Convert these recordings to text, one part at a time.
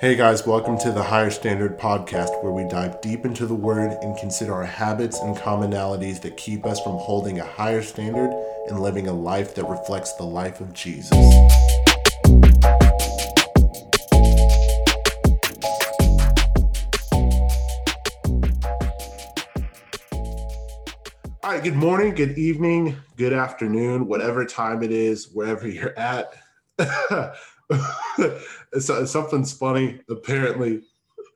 Hey guys, welcome to the Higher Standard Podcast, where we dive deep into the Word and consider our habits and commonalities that keep us from holding a higher standard and living a life that reflects the life of Jesus. All right, good morning, good evening, good afternoon, whatever time it is, wherever you're at. so, something's funny, apparently.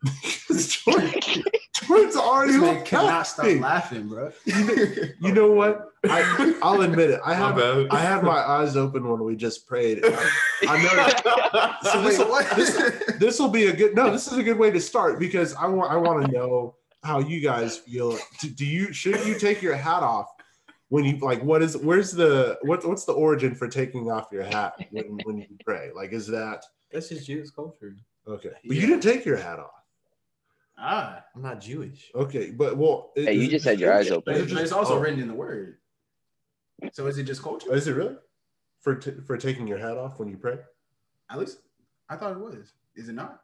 Jordan, Jordan's already This man cannot stop laughing. laughing, bro. You know what? I, I'll admit it. I have bad. I had my eyes open when we just prayed. I, I know so this, Wait, this will be a good no. This is a good way to start because I want I want to know how you guys feel. Do, do you should you take your hat off when you like? What is where's the what what's the origin for taking off your hat when when you pray? Like is that That's just Jewish culture. okay? But you didn't take your hat off. ah, I'm not Jewish. Okay, but well, Hey, you just had your eyes open. but is it it's, just- it's also oh, written in the word. So is it just culture? Is it really for t- for taking your hat off when you pray? At least I thought it was. Is it not?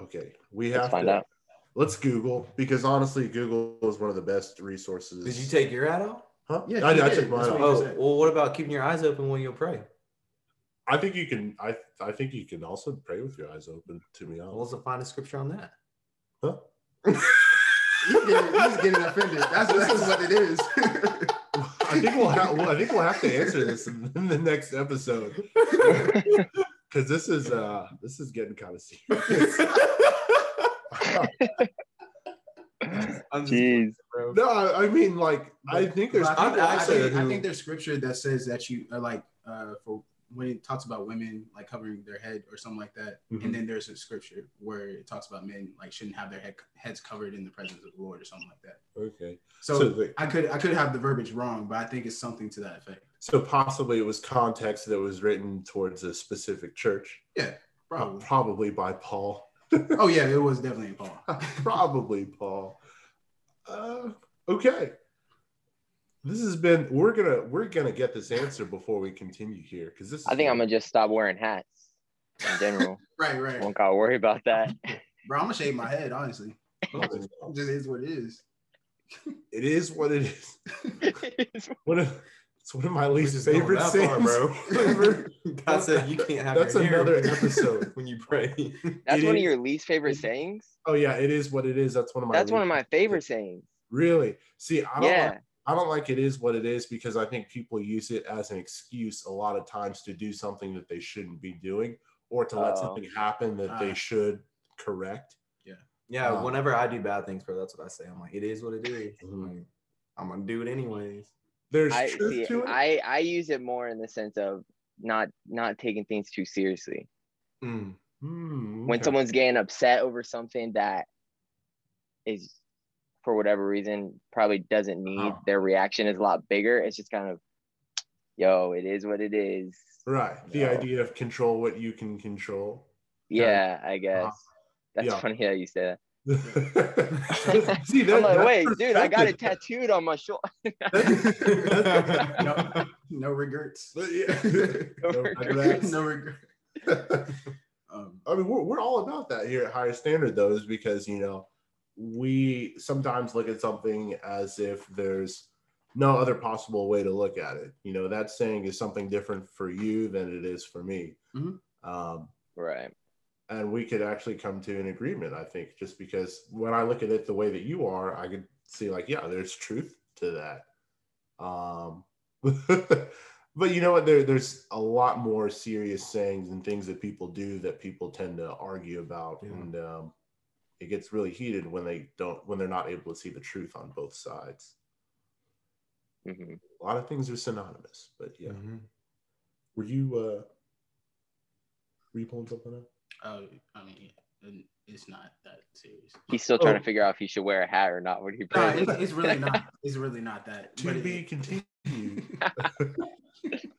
Okay, we Let's have find to. out. Let's Google because honestly, Google is one of the best resources. Did you take your hat off? Huh? Yeah, I, he I did. took mine off. what Oh, well, what about keeping your eyes open when you pray? I think you can. I I think you can also pray with your eyes open. To be What honest, was the finest scripture on that? huh? He's getting, he's getting offended. That's, that's what it is. I think we'll have. Well, I think we'll have to answer this in, in the next episode because this is uh this is getting kind of serious. I'm Jeez. bro. no, I, I mean like I think there's. I, think, I'm I, actually think, I think there's scripture that says that you are like uh, for when it talks about women like covering their head or something like that, Mhm. and then there's a scripture where it talks about men like shouldn't have their head, heads covered in the presence of the Lord or something like that. Okay, So, So the- I could I could have the verbiage wrong, but I think it's something to that effect. so possibly it was context that was written towards a specific church, Yeah, Probably. probably by Paul. oh yeah, it was definitely Paul. Probably Paul. Uh, okay. This has been. We're gonna we're gonna get this answer before we continue here because this. Is I think I'm gonna just stop wearing hats in general. Right, right. Won't gotta worry about that. Bro, I'm gonna shave my head, honestly. It just is what it is. It is what it is. One of, it's one of my least favorite that sayings far, bro. ever. God said you can't have That's your hair another when episode. when you pray. That's It one of your least favorite sayings. Oh yeah, it is what it is. That's one of my. That's one of my favorite sayings. Really? See, I don't. Yeah. Like, I don't like it is what it is because I think people use it as an excuse a lot of times to do something that they shouldn't be doing or to let Oh. something happen that they Ah. should correct. Yeah, Um, whenever I do bad things, bro, that's what I say. I'm like, it is what it is. Mhm. I'm gonna do it anyways. There's I truth see. to it. I I use it more in the sense of not not taking things too seriously. Mm. Hmm, When someone's getting upset over something that is for whatever reason probably doesn't need Uh-huh. their reaction is a lot bigger. It's just kind of, yo, it is what it is. right, the idea of control what you can control. Yeah, I guess. That's yeah. funny how you say See, that. I'm like, that's wait, dude, I got it tattooed on my shoulder. No, no regrets. Yeah. No regrets. no regret. Um, I mean, we're, we're all about that here at Higher Standard, though, is because, you know, we sometimes look at something as if there's no other possible way to look at it. You know, that saying is something different for you than it is for me. Mhm. Um, right. And we could actually come to an agreement, I think, just because when I look at it the way that you are, I could see, like, yeah, there's truth to that. Um, but you know what? There, there's a lot more serious sayings and things that people do that people tend to argue about, Yeah. and um, it gets really heated when they don't, when they're not able to see the truth on both sides. hmm A lot of things are synonymous, but yeah. Mhm. Were you, uh, were you pulling something up? Uh, I mean, it's not that serious. He's still trying Oh. to figure out if he should wear a hat or not when he No, it's, it's really not. It's really not that. To but it- be continued.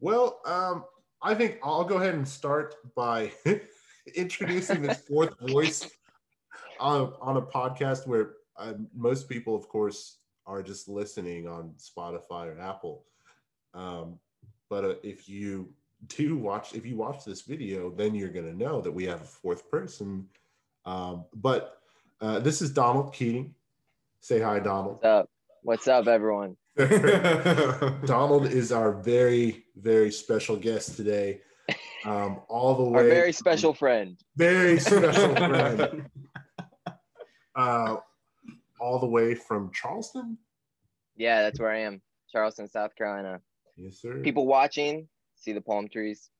well, um, I think I'll go ahead and start by introducing this fourth voice on, on a podcast where uh, most people, of course, are just listening on Spotify or Apple. Um, but uh, if you do watch, if you watch this video, then you're going to know that we have a fourth person. Um, but uh, this is Donald Keating. Say hi, Donald. What's up? What's up, everyone? Donald is our very, very special guest today. Um, all the way, Our very special friend. very special friend, uh, all the way from Charleston. Yeah, that's where I am. Charleston, South Carolina. Yes, sir. People watching, see the palm trees.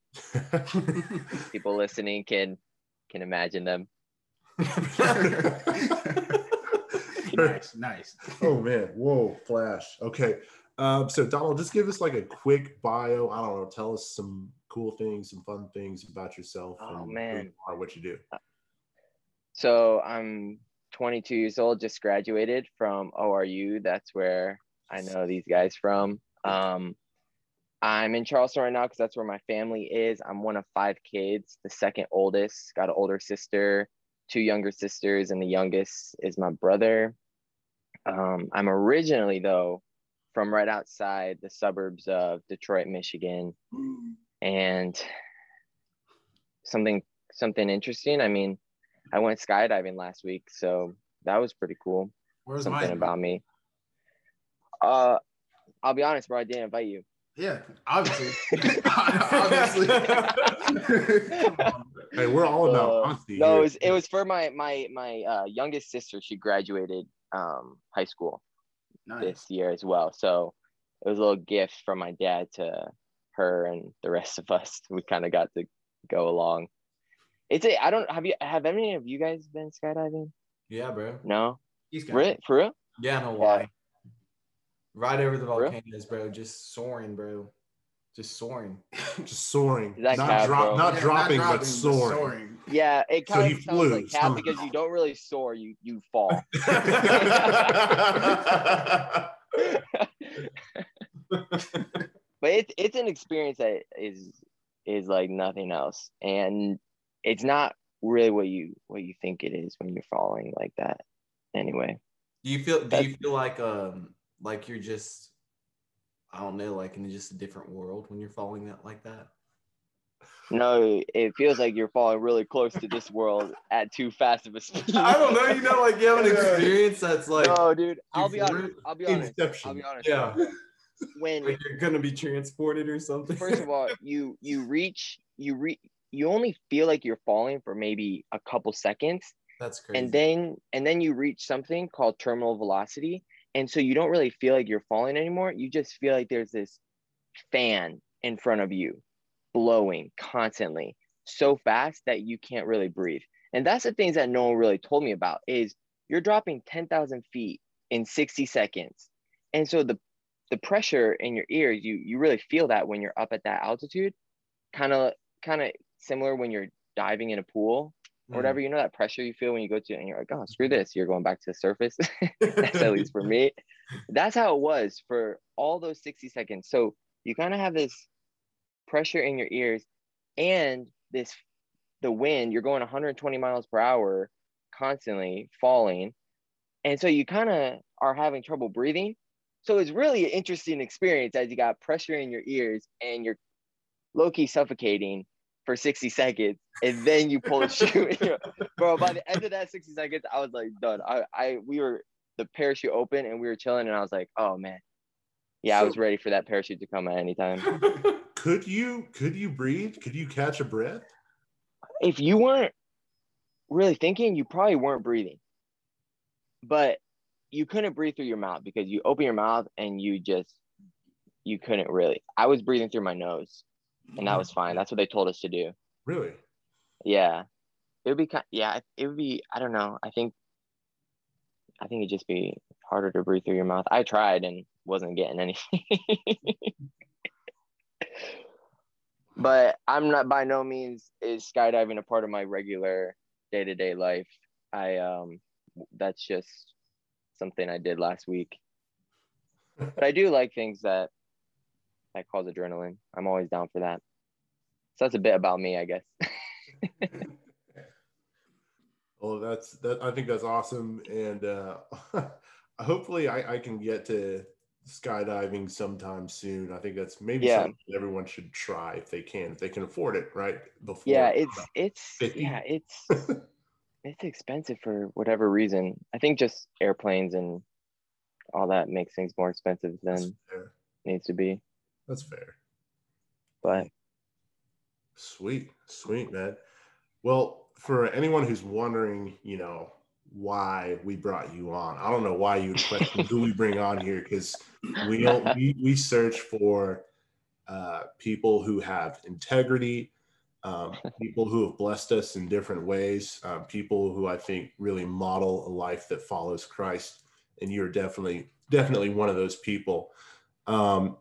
People listening can can imagine them. nice, nice. oh man, whoa, flash. Okay. Um, so Donald, just give us like a quick bio. I don't know, tell us some cool things, some fun things about yourself Oh, and who man. you are, what you do. So I'm 22 years old, just graduated from ORU. That's where I know these guys from. Um, I'm in Charleston right now because that's where my family is. I'm one of five kids, the second oldest, got an older sister, two younger sisters, and the youngest is my brother. Um, I'm originally, though, from right outside the suburbs of Detroit, Michigan. And something something interesting. I mean, I went skydiving last week, so that was pretty cool. Where's Something mine? about me. Uh, I'll be honest, bro. I didn't invite you. Yeah, obviously. obviously. Come on, bro. Hey, we're all about Uh, honesty. no, it was, it was for my my my uh, youngest sister. She graduated um, high school nice. this year as well, so it was a little gift from my dad to her and the rest of us. We kind of got to go along. It's a I don't have you have any of you guys been skydiving? yeah, bro. No, He's got Re- for real? Yeah, no Yeah. why. Right over the volcanoes, bro. Just soaring, bro. Just soaring. just soaring. That not cap, drop, bro? not Yeah, dropping, but soaring. Yeah, it So kind he of sounds flew like cap because you don't really soar, you you fall. but it's it's an experience that is is like nothing else, and it's not really what you what you think it is when you're falling like that. Anyway, Do you feel do you feel like um like you're just I don't know, like in just a different world when you're falling that like that? no, it feels like you're falling really close to this world at too fast of a speed. I don't know, you know, like you have an experience that's like no, dude. I'll be for honest. real? I'll be honest. I'll Inception. be honest. yeah, When like you're gonna be transported or something. first of all, you you reach you re you only feel like you're falling for maybe a couple seconds, that's crazy. and then and then you reach something called terminal velocity, and so you don't really feel like you're falling anymore. You just feel like there's this fan in front of you, blowing constantly so fast that you can't really breathe. And that's the things that no one really told me about is you're dropping 10,000 feet in 60 seconds. And so the the pressure in your ears, you you really feel that when you're up at that altitude, kind of kind of similar when you're diving in a pool or Mm. whatever. You know that pressure you feel when you go to and you're like, oh, screw this. You're going back to the surface. That's at least for me. That's how it was for all those 60 seconds. So you kind of have this pressure in your ears and this the wind, you're going 120 miles per hour constantly falling. And so you kind of are having trouble breathing. So it's really an interesting experience as you got pressure in your ears and you're low key suffocating for 60 seconds. And then you pull the shoe. Bro, by the end of that 60 seconds, I was like done. I, I we were the parachute open and we were chilling and I was like, oh man. Yeah, I was ready for that parachute to come at any time. Could you could you breathe? Could you catch a breath? if you weren't really thinking, you probably weren't breathing. But you couldn't breathe through your mouth because you open your mouth and you just you couldn't really. I was breathing through my nose, and that was fine. That's what they told us to do. Really? Yeah, it would be kind. Yeah, it would be. I don't know. I think. I think it'd just be harder to breathe through your mouth. I tried and wasn't getting anything. but I'm not by no means is skydiving a part of my regular day to day life. I um that's just something I did last week. But I do like things that that cause adrenaline. I'm always down for that. So that's a bit about me, I guess. Well, that's that. I think that's awesome, and uh, hopefully, I, I can get to skydiving sometime soon. I think that's maybe Yeah. something everyone should try if they can, if they can afford it, right? Before yeah it's it's 50? yeah it's it's expensive for whatever reason i think just airplanes and all that makes things more expensive than needs to be That's fair. but Sweet, sweet, man. Well, for anyone who's wondering, you know, why we brought you on, I don't know why you would question who we bring on here because we don't we, we search for uh, people who have integrity, um, people who have blessed us in different ways, uh, people who I think really model a life that follows Christ, and you're definitely definitely one of those people. Um,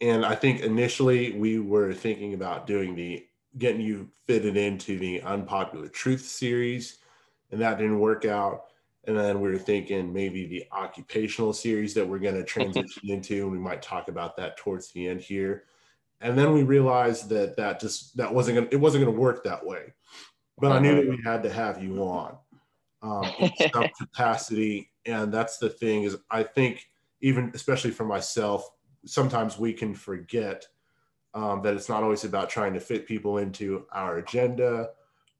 and I think initially we were thinking about doing the getting you fitted into the unpopular truth series, and that didn't work out. And then we were thinking maybe the occupational series that we're going to transition into, and we might talk about that towards the end here. And then we realized that that just that wasn't gonna, it wasn't going to work that way. But I knew that we had to have you on um, in some capacity, and that's the thing is I think even especially for myself, sometimes we can forget um, that it's not always about trying to fit people into our agenda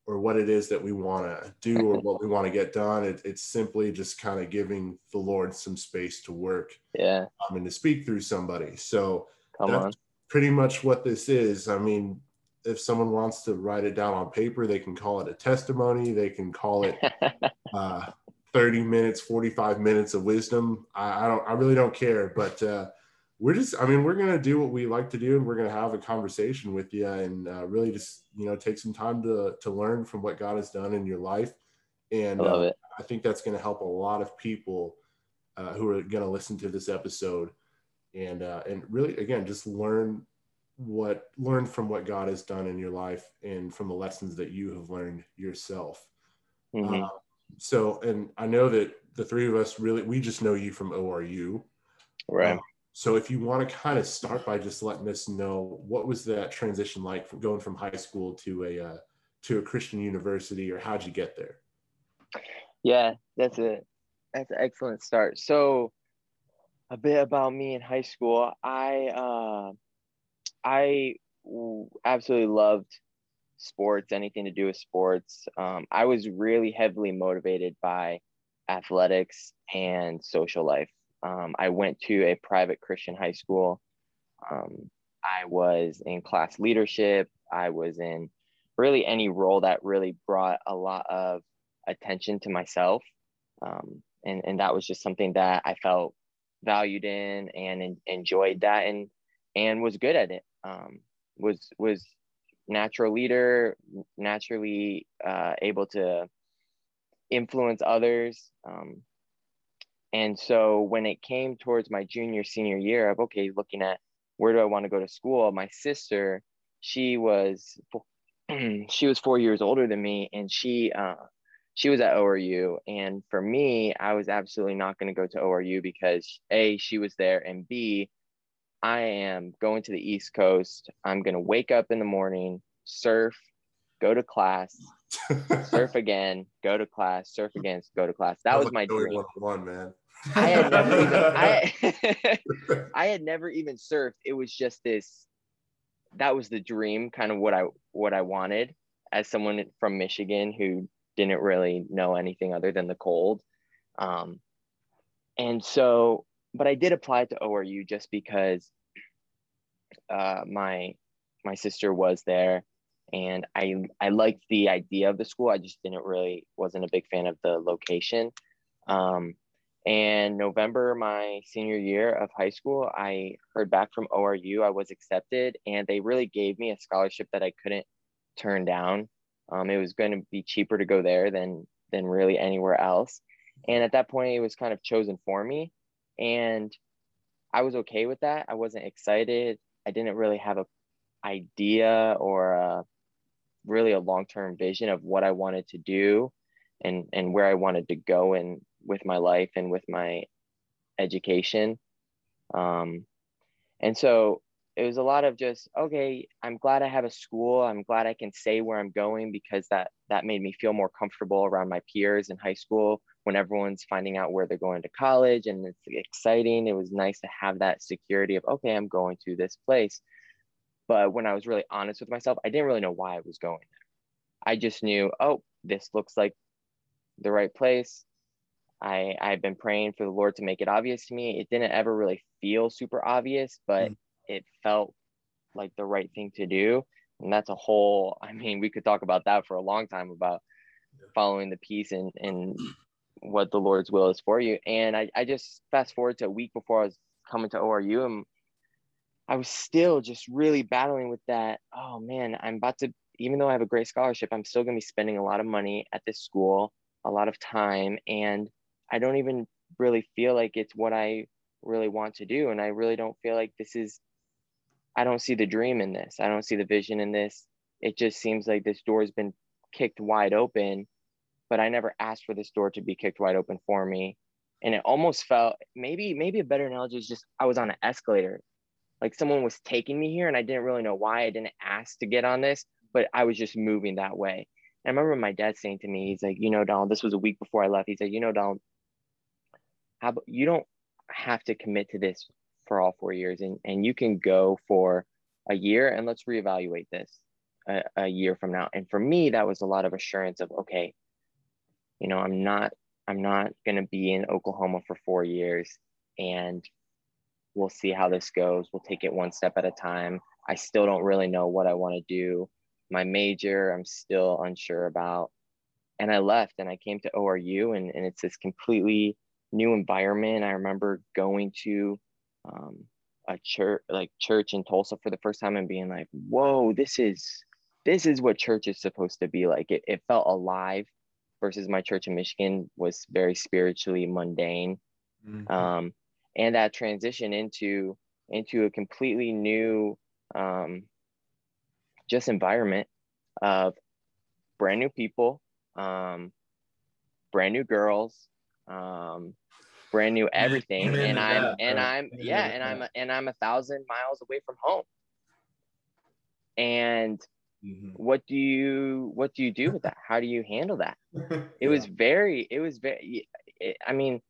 or what it is that we want to do or what we want to get done. It, it's simply just kind of giving the Lord some space to work yeah um, and to speak through somebody. So come That's- on pretty much what this is. I mean, if someone wants to write it down on paper, they can call it a testimony. They can call it uh, 30 minutes, 45 minutes of wisdom. I, I don't, I really don't care, but uh, we're just, I mean, we're going to do what we like to do and we're going to have a conversation with you and uh, really just, you know, take some time to, to learn from what God has done in your life. And uh, I think that's going to help a lot of people uh, who are going to listen to this episode and, uh, and really, again, just learn what, learn from what God has done in your life and from the lessons that you have learned yourself. Mhm. Uh, so, and I know that the three of us really, we just know you from ORU. right Um, so, if you want to kind of start by just letting us know what was that transition like from going from high school to a uh, to a Christian university, or how'd you get there? Yeah, that's a that's an excellent start. So a bit about me in high school. I uh I absolutely loved sports, anything to do with sports. Um, I was really heavily motivated by athletics and social life. Um, I went to a private Christian high school. Um, I was in class leadership. I was in really any role that really brought a lot of attention to myself. Um, and, and that was just something that I felt valued in and en- enjoyed that and, and was good at it. Um, was, was natural leader, naturally uh, able to influence others. Um, and so when it came towards my junior, senior year of, okay, looking at where do I want to go to school, my sister, she was, she was four years older than me and she, uh, she was at ORU. And for me, I was absolutely not going to go to ORU because A, she was there, and B, I am going to the East Coast. I'm going to wake up in the morning, surf, go to class, surf again, go to class, surf again, go to class. That Sounds was my like dream. 101, man. I had never even I, I had never even surfed. It was just this that was the dream, kind of what I what I wanted as someone from Michigan who didn't really know anything other than the cold. Um, and so, but I did apply to ORU just because uh, my my sister was there, and I I liked the idea of the school. I just didn't really wasn't a big fan of the location. Um, and November, my senior year of high school, I heard back from ORU. I was accepted, and they really gave me a scholarship that I couldn't turn down. Um, it was going to be cheaper to go there than than really anywhere else. And at that point, it was kind of chosen for me, and I was okay with that. I wasn't excited. I didn't really have a idea or a, really a long term vision of what I wanted to do, and and where I wanted to go and with my life and with my education. Um, and so it was a lot of just okay i'm glad i have a school i'm glad i can say where i'm going because that that made me feel more comfortable around my peers in high school when everyone's finding out where they're going to college and it's exciting. It was nice to have that security of, okay, I'm going to this place. But when I was really honest with myself, I didn't really know why I was going there. I just knew, oh, this looks like the right place. I I've been praying for the Lord to make it obvious to me. It didn't ever really feel super obvious, but mm. it felt like the right thing to do. And that's a whole, I mean, we could talk about that for a long time about following the peace and, and what the Lord's will is for you. And I, I just fast forward to a week before I was coming to ORU and I was still just really battling with that. Oh man, I'm about to, even though I have a great scholarship, I'm still going to be spending a lot of money at this school, a lot of time. And I don't even really feel like it's what I really want to do. And I really don't feel like this is, I don't see the dream in this. I don't see the vision in this. It just seems like this door has been kicked wide open but I never asked for this door to be kicked wide open for me. And it almost felt maybe maybe a better analogy is just I was on an escalator. Like someone was taking me here and I didn't really know why I didn't ask to get on this, but I was just moving that way. And I remember my dad saying to me, he's like, you know, Donald, this was a week before I left. He said, you know, Donald, how about you don't have to commit to this for all four years and, and you can go for a year and let's reevaluate this a, a year from now. And for me, that was a lot of assurance of, okay, you know, I'm not I'm not going to be in Oklahoma for 4 years and we'll see how this goes. We'll take it one step at a time. I still don't really know what I want to do. My major, I'm still unsure about. And I left and I came to ORU and, and it's this completely new environment. I remember going to um, a church like church in Tulsa for the first time and being like, whoa, this is this is what church is supposed to be like. It, it felt alive versus my church in Michigan was very spiritually mundane. Mm-hmm. Um, and that transition into into a completely new um, just environment of brand new people, um, brand new girls, um, brand new everything, and I'm and I'm yeah, and I'm and I'm a thousand miles away from home, and Mm-hmm. What do you what do you do with that? How do you handle that? It yeah. was very it was very I mean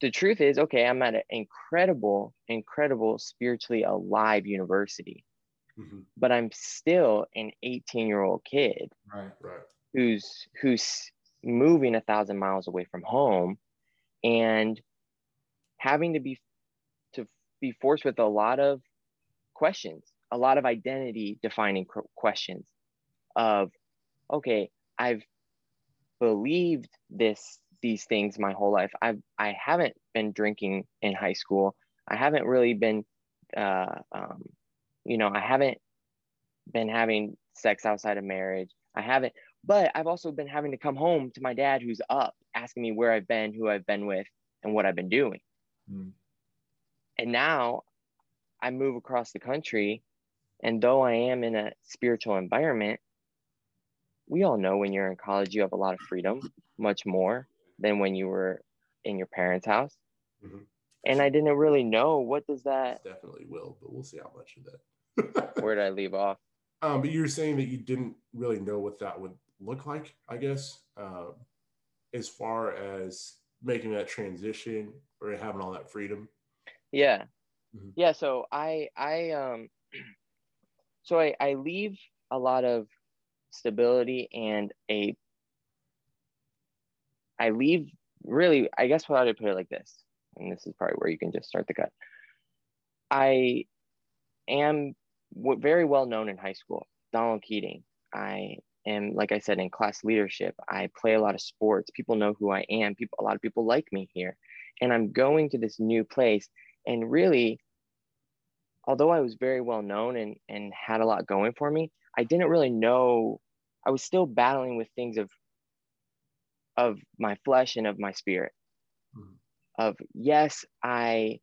the truth is okay, I'm at an incredible incredible spiritually alive university. Mm-hmm. But I'm still an 18 year old kid right, right. who's who's moving a thousand miles away from home and having to be to be forced with a lot of questions a lot of identity defining questions of okay i've believed this these things my whole life. I've i haven't been drinking in high school. I haven't really been uh, um, you know i haven't been having sex outside of marriage. I haven't but i've also been having to come home to my dad who's up asking me where i've been who i've been with and what i've been doing. Mm. and now i move across the country and though i am in a spiritual environment we all know when you're in college, you have a lot of freedom, much more than when you were in your parents' house. Mm-hmm. And I didn't really know what does that definitely will, but we'll see how much of that. Where did I leave off? Um, but you were saying that you didn't really know what that would look like, I guess, uh, as far as making that transition or having all that freedom. Yeah, mm-hmm. yeah. So I, I, um, so I, I leave a lot of stability and a I leave really, I guess what I would put it like this, and this is probably where you can just start the cut. I am very well known in high school, Donald Keating. I am, like I said, in class leadership. I play a lot of sports. People know who I am. People, a lot of people like me here. And I'm going to this new place. And really, although I was very well known and, and had a lot going for me, I didn't really know I was still battling with things of of my flesh and of my spirit. Mm-hmm. Of yes, I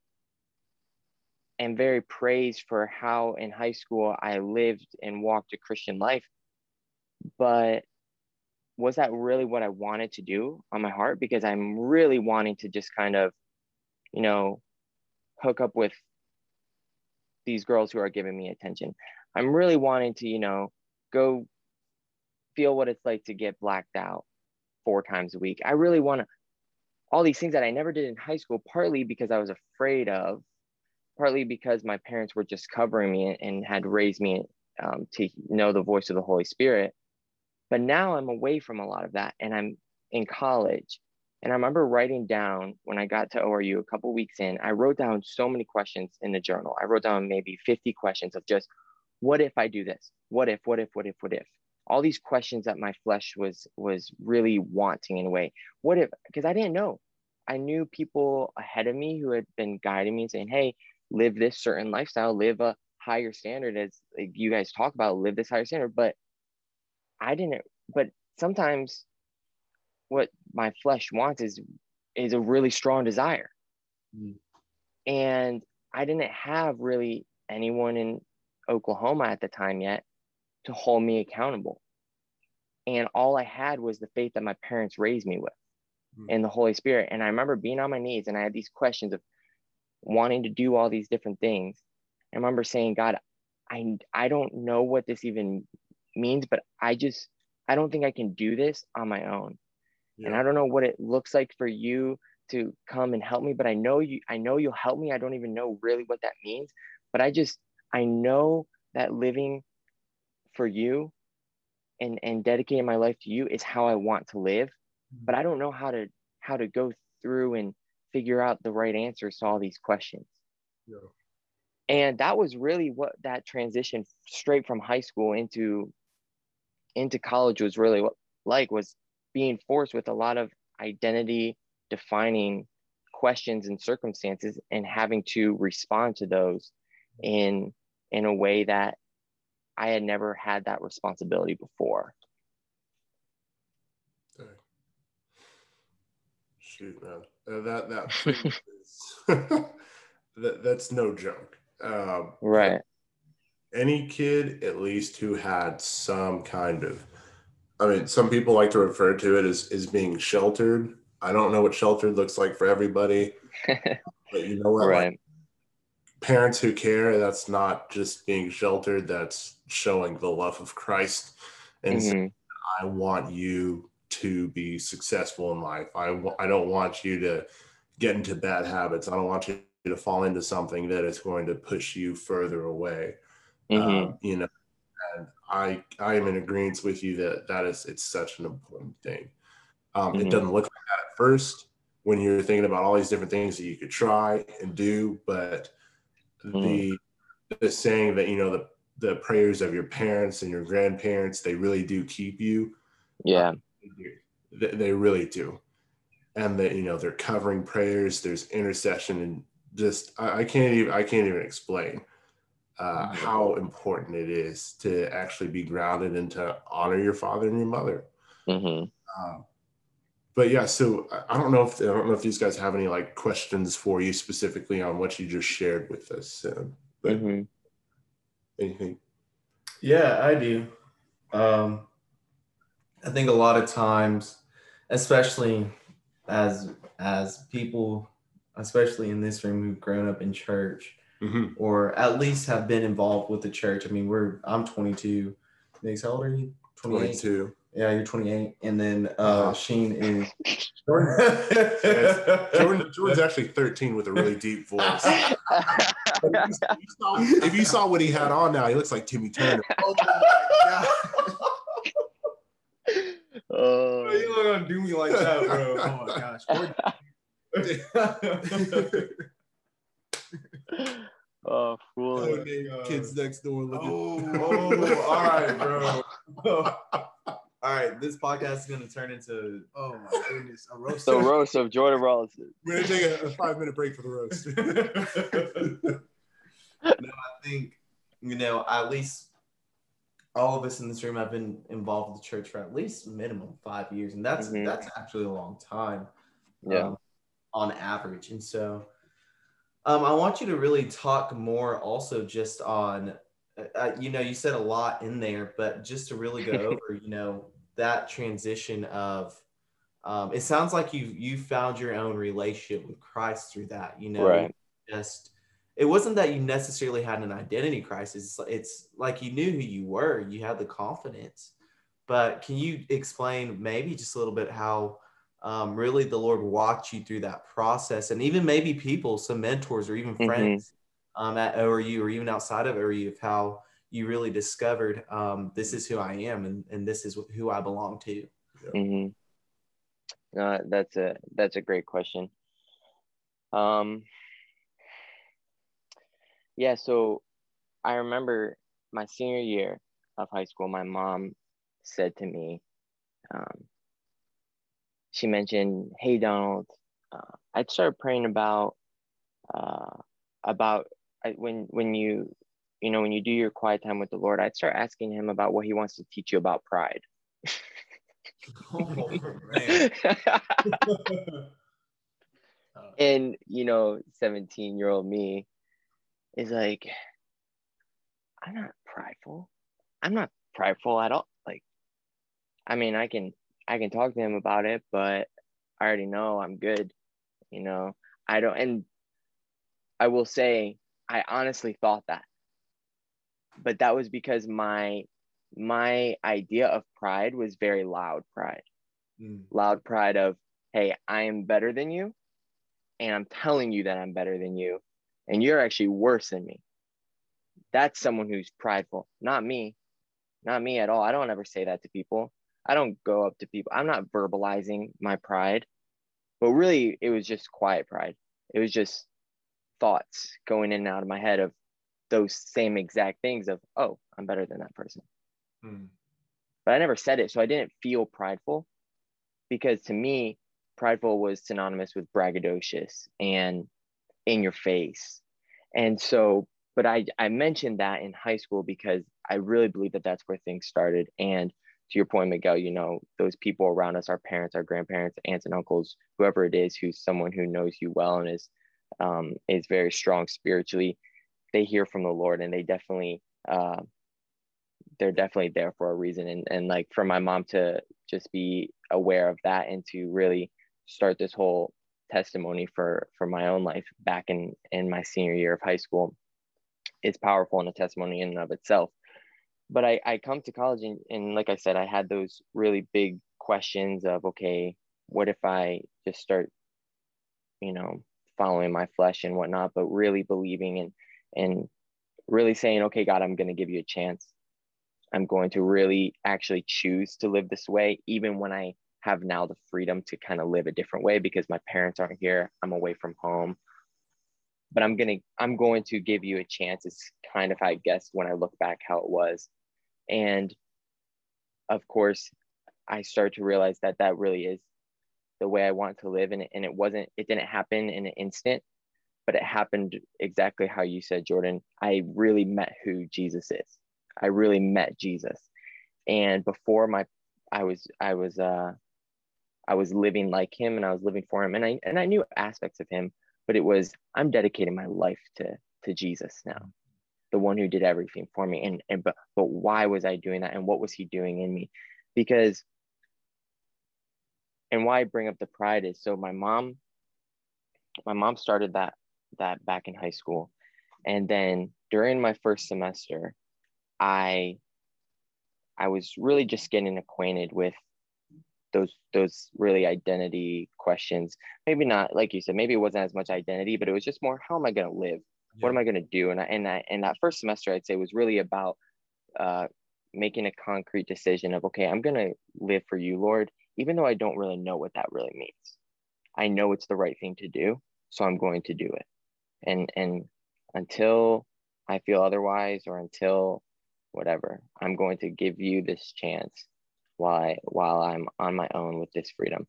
am very praised for how in high school I lived and walked a Christian life. But was that really what I wanted to do on my heart? Because I'm really wanting to just kind of, you know, hook up with these girls who are giving me attention. I'm really wanting to, you know, go feel what it's like to get blacked out four times a week. I really want to, all these things that I never did in high school, partly because I was afraid of, partly because my parents were just covering me and had raised me um, to know the voice of the Holy Spirit. But now I'm away from a lot of that and I'm in college. And I remember writing down when I got to ORU a couple weeks in, I wrote down so many questions in the journal. I wrote down maybe 50 questions of just what if I do this? What if, what if, what if, what if? All these questions that my flesh was was really wanting in a way. What if because I didn't know. I knew people ahead of me who had been guiding me and saying, hey, live this certain lifestyle, live a higher standard as like, you guys talk about, live this higher standard. But I didn't, but sometimes what my flesh wants is is a really strong desire. Mm. And I didn't have really anyone in Oklahoma at the time yet to hold me accountable. And all I had was the faith that my parents raised me with Mm. and the Holy Spirit. And I remember being on my knees and I had these questions of wanting to do all these different things. I remember saying, God, I, I don't know what this even means, but I just, I don't think I can do this on my own. And I don't know what it looks like for you to come and help me, but I know you, I know you'll help me. I don't even know really what that means, but I just, I know that living for you and, and dedicating my life to you is how I want to live, mm-hmm. but I don't know how to, how to go through and figure out the right answers to all these questions. Yeah. And that was really what that transition straight from high school into into college was really what like was being forced with a lot of identity defining questions and circumstances and having to respond to those mm-hmm. in in a way that I had never had that responsibility before. Shoot, man, Uh, that that, is, that that's no joke. Um, Right. any kid at least who had some kind of i mean some people like to refer to it as, as being sheltered i don't know what sheltered looks like for everybody but you know what like, right. Parents who care that's not just being sheltered that's showing the love of christ and saying, Mhm. i want you to be successful in life I w- I don't want you to get into bad habits i don't want you to fall into something that is going to push you further away Mhm. um, you know and i i am in agreement with you that that is it's such an important thing um, it Mhm. doesn't look like that at first when you're thinking about all these different things that you could try and do but the the saying that you know the the prayers of your parents and your grandparents they really do keep you. Yeah. they, they really do. And that you know they're covering prayers there's intercession and just I, I can't even i can't even explain uh, Mhm. how important it is to actually be grounded and to honor your father and your mother. Hmm um, but yeah so I- i don't know if i don't know if these guys have any like questions for you specifically on what you just shared with us um, but hmm anything Yeah, I do. Um, I think a lot of times, especially as as people, especially in this room who've grown up in church Mhm. or at least have been involved with the church. I mean, we're I'm 22. Nick, how old are you? 28. 22 Yeah, you're 28, and then uh, Uh-huh. Sheen is. jordan jordan's actually 13 with a really deep voice if you, saw, if you saw what he had on now he looks like timmy turner Oh my oh. you not gonna do me like that, bro. Oh my gosh! Oh, fool. Oh, kids next door looking Oh, oh, all right, bro. All right, this podcast is gonna turn into. oh my goodness! A roast. The roast of Jordan Rollinson. We're gonna take a, a five minute break for the roast. no, I think you know at least all of us in this room have been involved with the church for at least minimum five years, and that's Mhm. that's actually a long time. Yeah. um, on average, and so um, I want you to really talk more also just on. Uh, you know, you said a lot in there, but just to really go over, you know, that transition of um, it sounds like you you found your own relationship with Christ through that. You know, Right. just it wasn't that you necessarily had an identity crisis. It's, it's like you knew who you were, you had the confidence. But can you explain maybe just a little bit how um, really the Lord walked you through that process, and even maybe people, some mentors or even Mhm. friends um, at ORU or even outside of ORU, of how you really discovered um, this is who I am and, and this is who I belong to. Mm hmm. No, that's a that's a great question. Um, yeah, so I remember my senior year of high school, my mom said to me, um, she mentioned, "Hey Donald, uh, I'd start praying about uh, about I- when when you you know when you do your quiet time with the Lord, I'd start asking him about what he wants to teach you about pride." Oh, and you know 17 year old me is like i'm not prideful. I'm not prideful at all. Like i mean i can i can talk to him about it but i already know i'm good you know? I don't and i will say i honestly thought that but that was because my my idea of pride was very loud pride. Mm. loud pride of hey i am better than you and i'm telling you that i'm better than you and you're actually worse than me. That's someone who's prideful. Not me. Not me at all. I don't ever say that to people. I don't go up to people. I'm not verbalizing my pride but really it was just quiet pride. It was just thoughts going in and out of my head of those same exact things of oh i'm better than that person Mm. but I never said it. So I didn't feel prideful because to me, prideful was synonymous with braggadocious and in your face. And so, but I, I mentioned that in high school because I really believe that that's where things started. And to your point, Miguel, you know, those people around us, our parents, our grandparents, aunts and uncles, whoever it is, who's someone who knows you well and is, um, is very strong spiritually, they hear from the Lord and they definitely, uh, they're definitely there for a reason. And, and like for my mom to just be aware of that and to really start this whole testimony for for my own life back in in my senior year of high school it's powerful and a testimony in and of itself. But i i come to college and, and like i said i had those really big questions of okay what if i just start you know following my flesh and whatnot but really believing and and really saying okay god i'm going to give you a chance I'm going to really actually choose to live this way, even when I have now the freedom to kind of live a different way because my parents aren't here. I'm away from home. But I'm gonna I'm going to give you a chance. It's kind of I guess when I look back how it was. And of course, I start to realize that that really is the way I want to live. And, and it wasn't, it didn't happen in an instant, but it happened exactly how you said, Jordan. I really met who Jesus is. I really met Jesus. And before my I was I was uh I was living like him and I was living for him and I and I knew aspects of him, but it was I'm dedicating my life to to Jesus now. The one who did everything for me. And and but but why was I doing that and what was he doing in me? Because and why I bring up the pride is so my mom my mom started that that back in high school. And then during my first semester, I I was really just getting acquainted with those those really identity questions. Maybe not like you said, maybe it wasn't as much identity, but it was just more how am I going to live? What am I going to do? And I, and I, and that first semester, I'd say was really about uh, making a concrete decision of okay, I'm going to live for you, Lord, even though I don't really know what that really means. I know it's the right thing to do, so I'm going to do it. And and until I feel otherwise, or until whatever, I'm going to give you this chance while I, while I'm on my own with this freedom.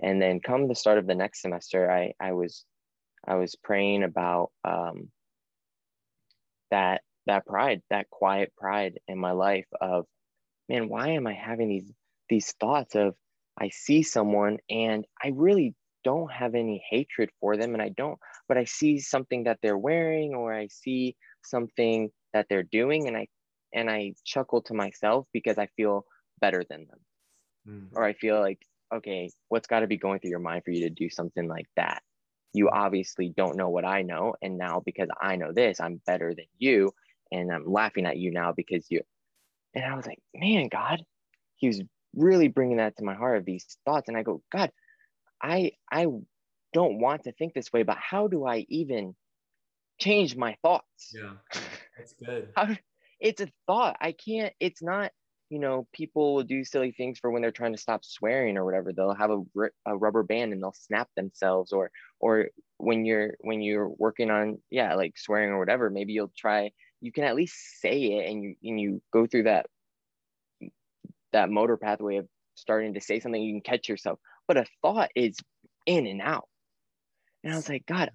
And then come the start of the next semester, I I was I was praying about um, that that pride, that quiet pride in my life of, man, why am I having these these thoughts of I see someone and I really don't have any hatred for them and I don't, but I see something that they're wearing or I see something that they're doing and I and I chuckle to myself because I feel better than them. Mm. Or I feel like, okay, what's got to be going through your mind for you to do something like that? You obviously don't know what I know. And now because I know this, I'm better than you. And I'm laughing at you now because you. And I was like, man, God, he was really bringing that to my heart of these thoughts. And I go, God, I I don't want to think this way, but how do I even change my thoughts? Yeah, that's good. How, it's a thought. I can't, it's not, you know, people will do silly things for when they're trying to stop swearing or whatever. They'll have a, a rubber band and they'll snap themselves or, or when you're, when you're working on, yeah, like swearing or whatever, maybe you'll try, you can at least say it and you, and you go through that, that motor pathway of starting to say something, you can catch yourself. But a thought is in and out. And I was like, God,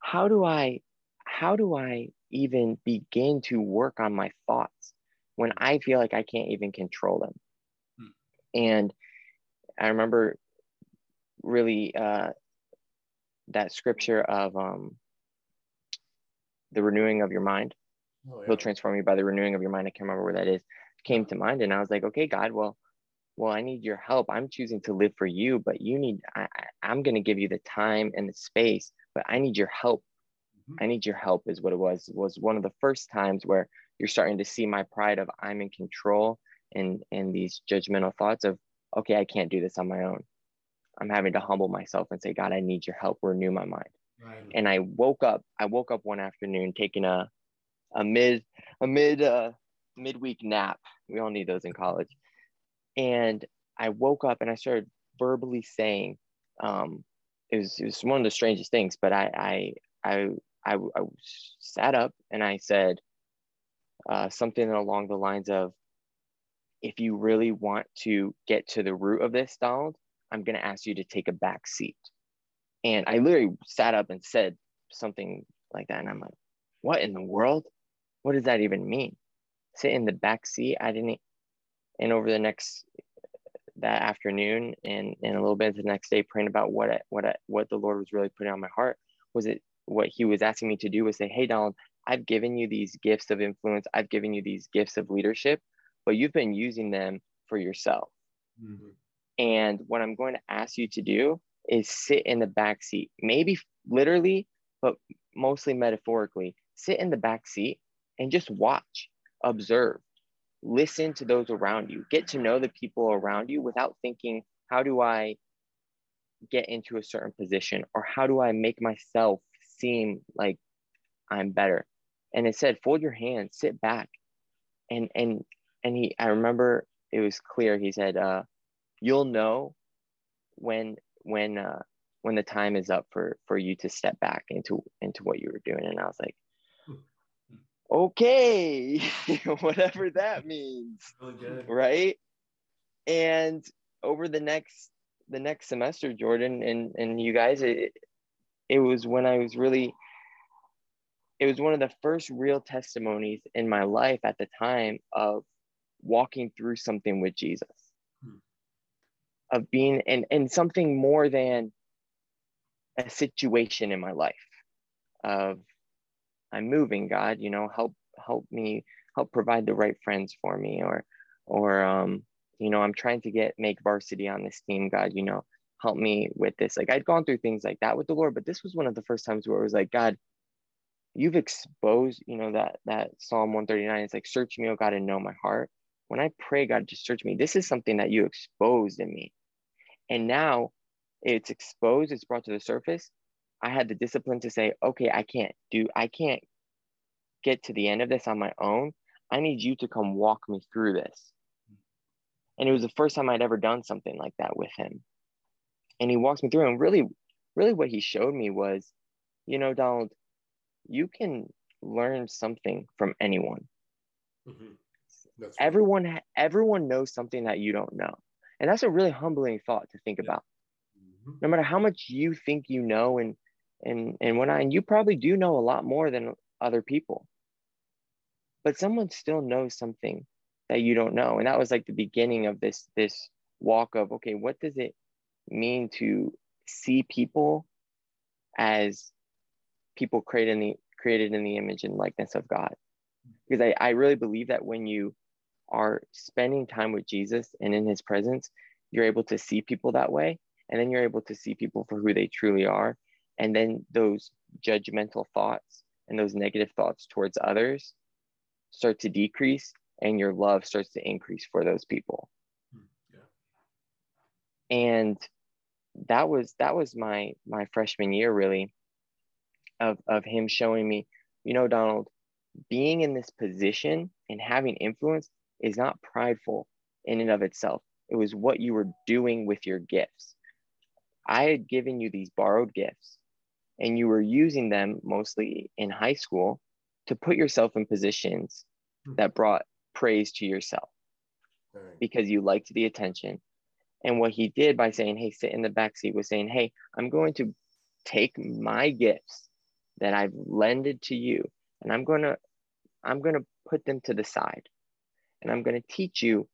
how do I, how do I even begin to work on my thoughts when I feel like I can't even control them? Hmm. And I remember really uh, that scripture of um, the renewing of your mind. Oh, yeah. He'll transform you by the renewing of your mind. I can't remember where that is. Came to mind, and I was like, okay, God, well, well, I need your help. I'm choosing to live for you, but you need, I, I'm going to give you the time and the space, but I need your help. Mm-hmm. I need your help is what it was. It was one of the first times where you're starting to see my pride of I'm in control and, and these judgmental thoughts of, okay, I can't do this on my own. I'm having to humble myself and say, God, I need your help. Renew my mind. Right. And I woke up, I woke up one afternoon taking a, a mid, a mid, uh, midweek nap. We all need those in college and I woke up and I started verbally saying, um, it was, it was one of the strangest things, but I, I, I, I, I sat up and I said uh, something along the lines of, if you really want to get to the root of this, Donald, I'm going to ask you to take a back seat. And I literally sat up and said something like that. And I'm like, what in the world? What does that even mean? Sit in the back seat. I didn't, and over the next that afternoon and, and a little bit the next day praying about what I, what I, what the Lord was really putting on my heart. Was it what he was asking me to do was say hey Donald I've given you these gifts of influence. I've given you these gifts of leadership but you've been using them for yourself. Mm-hmm. and what I'm going to ask you to do is sit in the back seat maybe literally but mostly metaphorically sit in the back seat and just watch observe listen to those around you, get to know the people around you without thinking, how do I get into a certain position or how do I make myself seem like I'm better? And it said, fold your hands, sit back. And and and he I remember it was clear. He said, uh, you'll know when when uh when the time is up for for you to step back into into what you were doing. And I was like, okay, whatever that means. Really right. And over the next the next semester, Jordan and and you guys, it, it was when I was really it was one of the first real testimonies in my life at the time of walking through something with Jesus. Hmm. Of being and and something more than a situation in my life of I'm moving, God, you know, help help me help provide the right friends for me or or um you know, I'm trying to get make varsity on this team, God, you know, help me with this. Like I'd gone through things like that with the Lord, but this was one of the first times where it was like, God, you've exposed, you know, that that Psalm 139 is like, search me, oh God, and know my heart. When I pray, God, just search me. This is something that you exposed in me. And now it's exposed, it's brought to the surface. I had the discipline to say, okay, I can't do, I can't get to the end of this on my own. I need you to come walk me through this. And it was the first time I'd ever done something like that with him. And he walks me through. And really, really what he showed me was, you know, Donald, you can learn something from anyone. Mm-hmm. Everyone, everyone knows something that you don't know. And that's a really humbling thought to think yeah. about. Mm-hmm. No matter how much you think you know and and and when I and you probably do know a lot more than other people. But someone still knows something that you don't know. And that was like the beginning of this this walk of okay, what does it mean to see people as people created in the created in the image and likeness of God? Because I, I really believe that when you are spending time with Jesus and in his presence, you're able to see people that way. And then you're able to see people for who they truly are and then those judgmental thoughts and those negative thoughts towards others start to decrease and your love starts to increase for those people. Hmm, yeah. and that was that was my my freshman year really of of him showing me you know donald being in this position and having influence is not prideful in and of itself. It was what you were doing with your gifts. I had given you these borrowed gifts and you were using them mostly in high school to put yourself in positions hmm. that brought praise to yourself because you liked the attention. And what he did by saying, hey, sit in the back seat was saying, hey, I'm going to take my gifts that I've lended to you and I'm going to I'm going to put them to the side and I'm going to teach you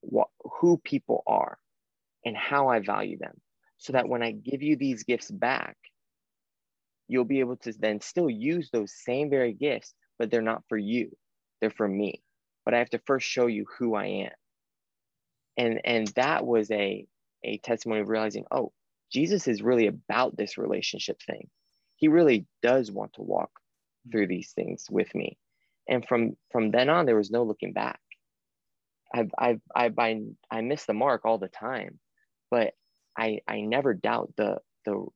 what who people are and how I value them so that when I give you these gifts back you'll be able to then still use those same very gifts but they're not for you. They're for me. But I have to first show you who I am. And and that was a a testimony of realizing oh jesus is really about this relationship thing. He really does want to walk hmm. through these things with me. And from from then on there was no looking back. I've i've i've i, I miss the mark all the time but i i never doubt the the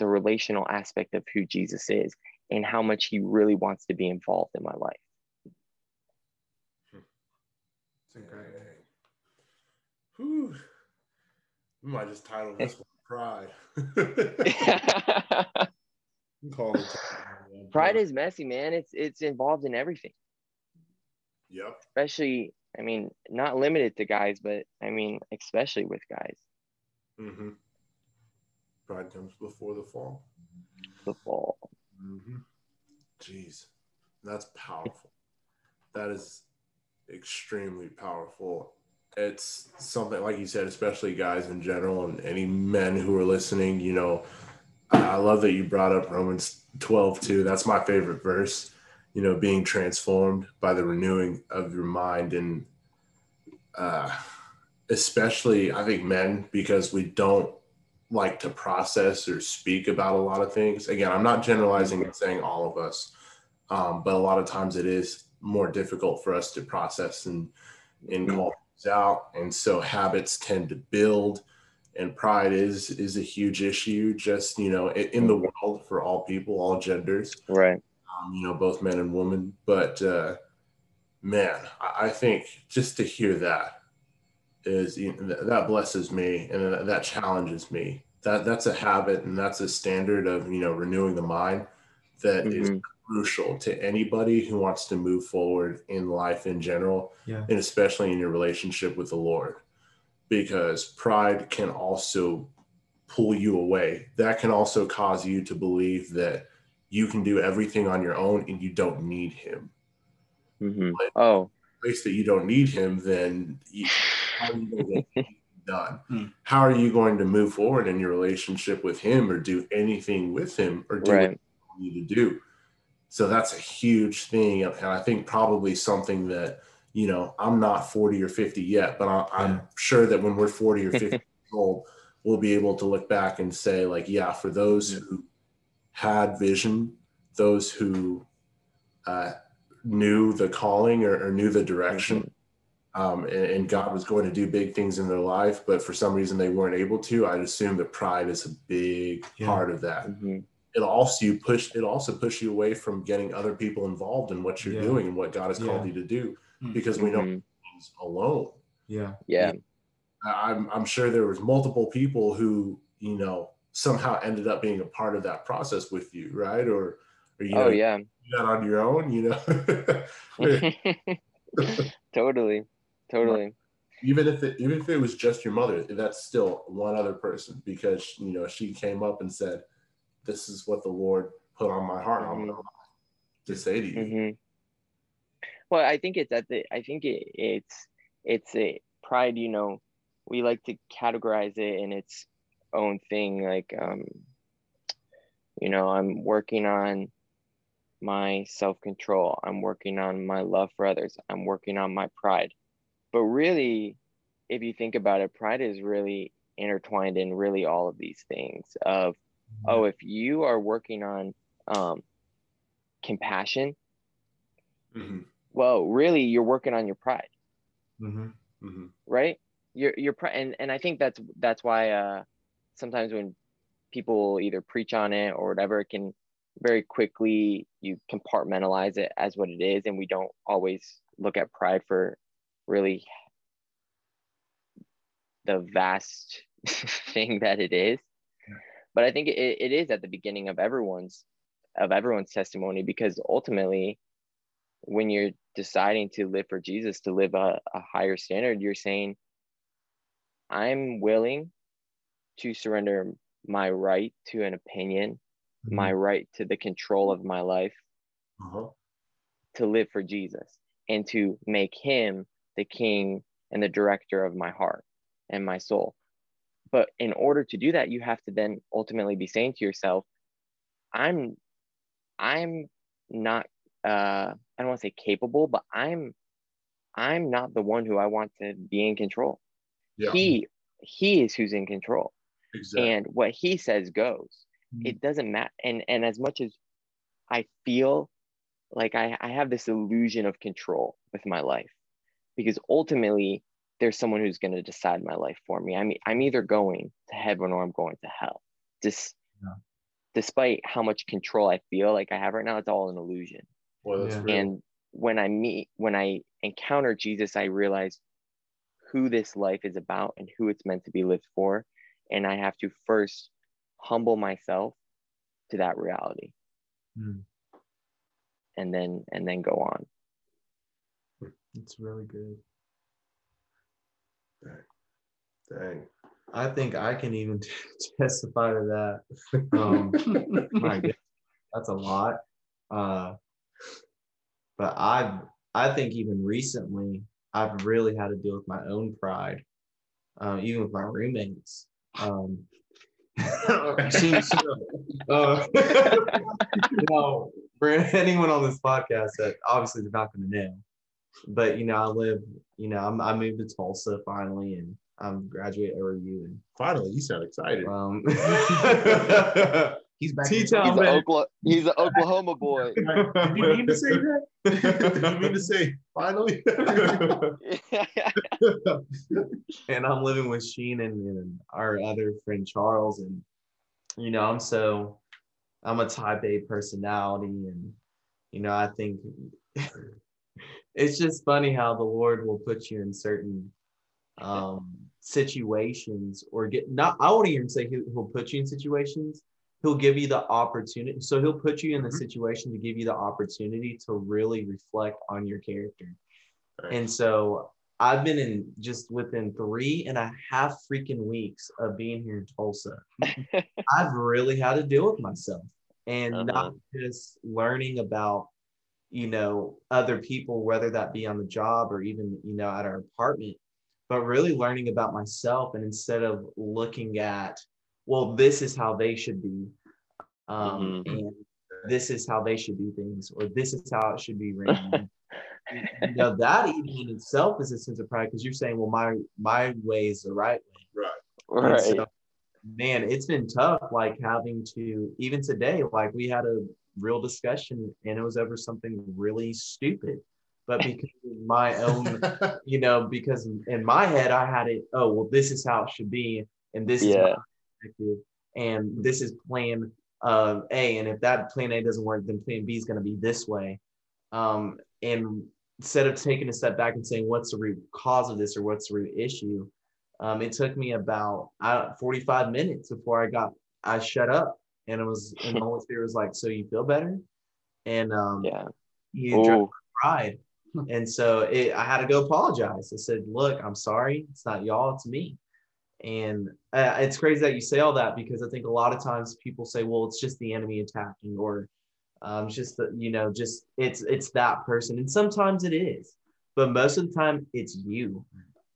the relational aspect of who jesus is and how much he really wants to be involved in my life it's incredible Whew. We might just title this one Pride. Pride is messy, man. It's it's involved in everything. Yep. Especially, I mean, not limited to guys, but I mean, especially with guys. Mm-hmm. Pride comes before the fall. The fall. Mm-hmm. Jeez, that's powerful. That is extremely powerful it's something like you said, especially guys in general and any men who are listening, you know, I love that you brought up Romans 12 too. That's my favorite verse, you know, being transformed by the renewing of your mind. And uh, especially, I think men, because we don't like to process or speak about a lot of things. Again, I'm not generalizing and saying all of us, um, but a lot of times it is more difficult for us to process and, and mm-hmm. call out and so habits tend to build and pride is is a huge issue just you know in, in the world for all people all genders right um, you know both men and women but uh man i, I think just to hear that is you know, that blesses me and that, that challenges me that that's a habit and that's a standard of you know renewing the mind that mm-hmm. is crucial to anybody who wants to move forward in life in general, yeah. and especially in your relationship with the Lord, because pride can also pull you away. That can also cause you to believe that you can do everything on your own and you don't need Him. Mm-hmm. Oh, place that you don't need Him, then you, how are you going to get done? Hmm. How are you going to move forward in your relationship with Him, or do anything with Him, or do right. what you need to do? So that's a huge thing. And I think probably something that, you know, I'm not 40 or 50 yet, but I, am sure that when we're 40 or 50 years old, we'll be able to look back and say, like, yeah, for those who had vision, those who uh, knew the calling or, or knew the direction, mm-hmm. Um, and, and, God was going to do big things in their life, but for some reason they weren't able to, I'd assume that pride is a big yeah. part of that. Mm-hmm it'll also you push it also push you away from getting other people involved in what you're yeah. doing and what God has called you to do hmm. because mm-hmm. we know things alone. Yeah. Yeah. I'm I'm sure there was multiple people who, you know, somehow ended up being a part of that process with you, right? Or or you oh, know, yeah. you got on your own, you know. totally. Totally. Even if it even if it was just your mother, that's still one other person because you know she came up and said, this is what the Lord put on my heart. Mm-hmm. I'm to say to you. Mm-hmm. Well, I think it's at the. I think it, it's it's a pride. You know, we like to categorize it in its own thing. Like, um, you know, I'm working on my self control. I'm working on my love for others. I'm working on my pride. But really, if you think about it, pride is really intertwined in really all of these things of oh, if you are working on um, compassion, mm-hmm. well, really, you're working on your pride, mm-hmm. Mm-hmm. right? you're you're and and I think that's that's why uh sometimes when people either preach on it or whatever, it can very quickly you compartmentalize it as what it is, and we don't always look at pride for really the vast thing that it is. But I think it, it is at the beginning of everyone's of everyone's testimony because ultimately when you're deciding to live for Jesus, to live a, a higher standard, you're saying, I'm willing to surrender my right to an opinion, Mm-hmm. my right to the control of my life Uh-huh. to live for Jesus and to make him the king and the director of my heart and my soul. But in order to do that, you have to then ultimately be saying to yourself, I'm I'm not uh I don't want to say capable, but I'm I'm not the one who I want to be in control. Yeah. He he is who's in control. exactly. And what he says goes it doesn't matter and and as much as i feel like I, I have this illusion of control with my life because ultimately there's someone who's going to decide my life for me i'm, I'm either going to heaven or i'm going to hell just Yeah. despite how much control i feel like i have right now it's all an illusion well, that's Yeah. and when i meet when i encounter jesus i realize who this life is about and who it's meant to be lived for and i have to first humble myself to that reality Mm. and then and then go on It's really good. Dang. I think I can even testify to that. Um, my goodness, that's a lot. Uh, but I, I think even recently, I've really had to deal with my own pride, uh, even with my roommates. Um, she, she, uh, you know, for anyone on this podcast that obviously they're not going to know, but you know, I live, you know, I'm, I moved to Tulsa finally, and I'm graduate ORU, and Finally, you sound excited. um, He's back. T-Town. he's, man. an Oklahoma, he's an Oklahoma boy Did you mean to say that? Did you mean to say finally? and I'm living with Sheen and, and our other friend Charles, and you know, I'm so I'm a type A personality, and you know, I think it's just funny how the Lord will put you in certain um situations or get not I won't even say he'll, he'll put you in situations he'll give you the opportunity so he'll put you in the Mhm. situation to give you the opportunity to really reflect on your character Right. and so I've been in just within three and a half freaking weeks of being here in Tulsa. I've really had to deal with myself and Uh-huh. not just learning about, you know, other people, whether that be on the job or even, you know, at our apartment, but really learning about myself. And instead of looking at, well, this is how they should be, um, and this is how they should do things, or this is how it should be ran you know that even in itself is a sense of pride because you're saying well my my way is the right way right. Right so, man it's been tough like having to even today like we had a real discussion and it was over something really stupid. But because my own you know because in my head i had it oh well this is how it should be and this is Yeah. my perspective and this is plan uh, a and if that plan a doesn't work then plan b is going to be this way. Um, and instead of taking a step back and saying what's the root cause of this or what's the root issue um, it took me about uh, 45 minutes before i got i shut up and it was and the holy spirit was like so you feel better and um, yeah Ooh. pride. And so it, I had to go apologize. I said, look, I'm sorry. It's not y'all, it's me. And uh, it's crazy that you say all that because I think a lot of times people say, well, it's just the enemy attacking or um, it's just the, you know, just it's, it's that person. And sometimes it is, but most of the time it's you.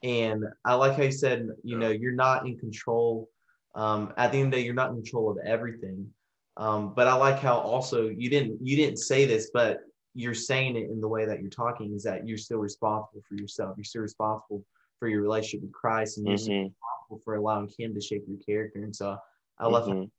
And I like how you said, you know, you're not in control. Um, at the end of the day, you're not in control of everything. Um, but I like how also you didn't you didn't say this, but you're saying it in the way that you're talking is that you're still responsible for yourself. You're still responsible for your relationship with Christ, and you're still Mhm, responsible for allowing Him to shape your character. And so I love mhm.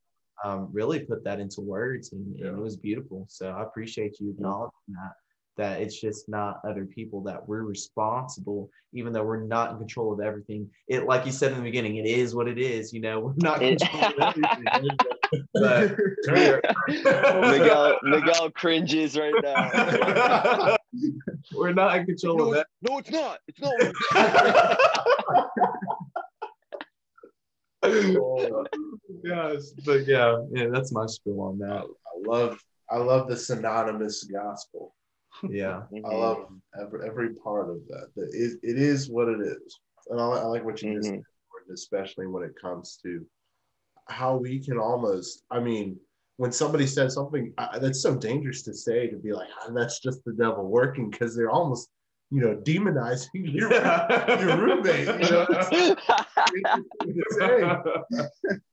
um, really put that into words, and, and it was beautiful. So I appreciate you acknowledging that. That it's just not other people that we're responsible even though we're not in control of everything it like you said in the beginning it is what it is you know we're not in control of everything but Miguel, Miguel cringes right now. we're not in control No, of that no, it's not. It's not. yes but yeah yeah that's my spiel on that I love I love the synonymous gospel. Yeah I love every, every part of that. That it, it is what it is, and I, I like what you just Mhm. said, especially when it comes to how we can almost. I mean, when somebody says something uh, that's so dangerous to say, to be like, "Ah, "That's just the devil working," because they're almost, you know, demonizing your, your roommate. You know, It's insane.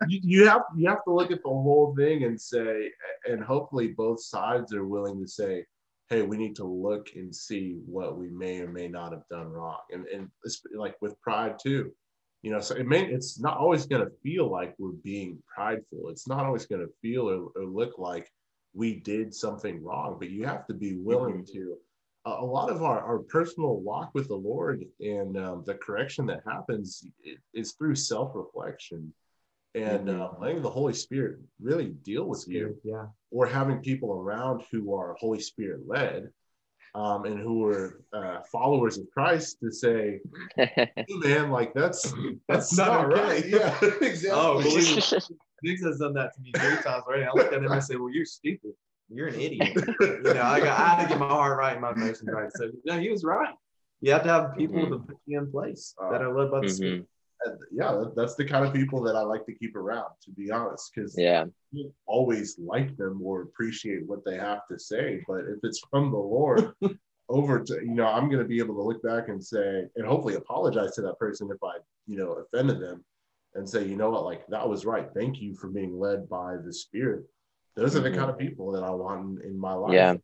you, you have you have to look at the whole thing and say, and hopefully both sides are willing to say, hey, we need to look and see what we may or may not have done wrong. And and it's like with pride too, you know, so it may it's not always going to feel like we're being prideful. It's not always going to feel or, or look like we did something wrong, but you have to be willing to. A a lot of our, our personal walk with the Lord and um, the correction that happens is through self reflection and uh, letting the Holy Spirit really deal with you yeah or having people around who are Holy Spirit led um, and who are uh, followers of Christ to say, hey, man, like that's that's, That's not not, okay." right. Yeah, exactly. Oh, believe me. Diggs has done that to me three times already. I look at him and say, "Well, you're stupid. You're an idiot." You know, I got I had to get my heart right and my emotions right. So no, he was right. You have to have people to put you in place that are led by the Spirit. Yeah, that's the kind of people that I like to keep around, to be honest, because Yeah. you always like them or appreciate what they have to say. But if it's from the Lord, over to you know, I'm going to be able to look back and say, and hopefully apologize to that person if I you know offended them, and say, you know what, like that was right. Thank you for being led by the Spirit. Those are the kind of people that I want in, in my life. Yeah.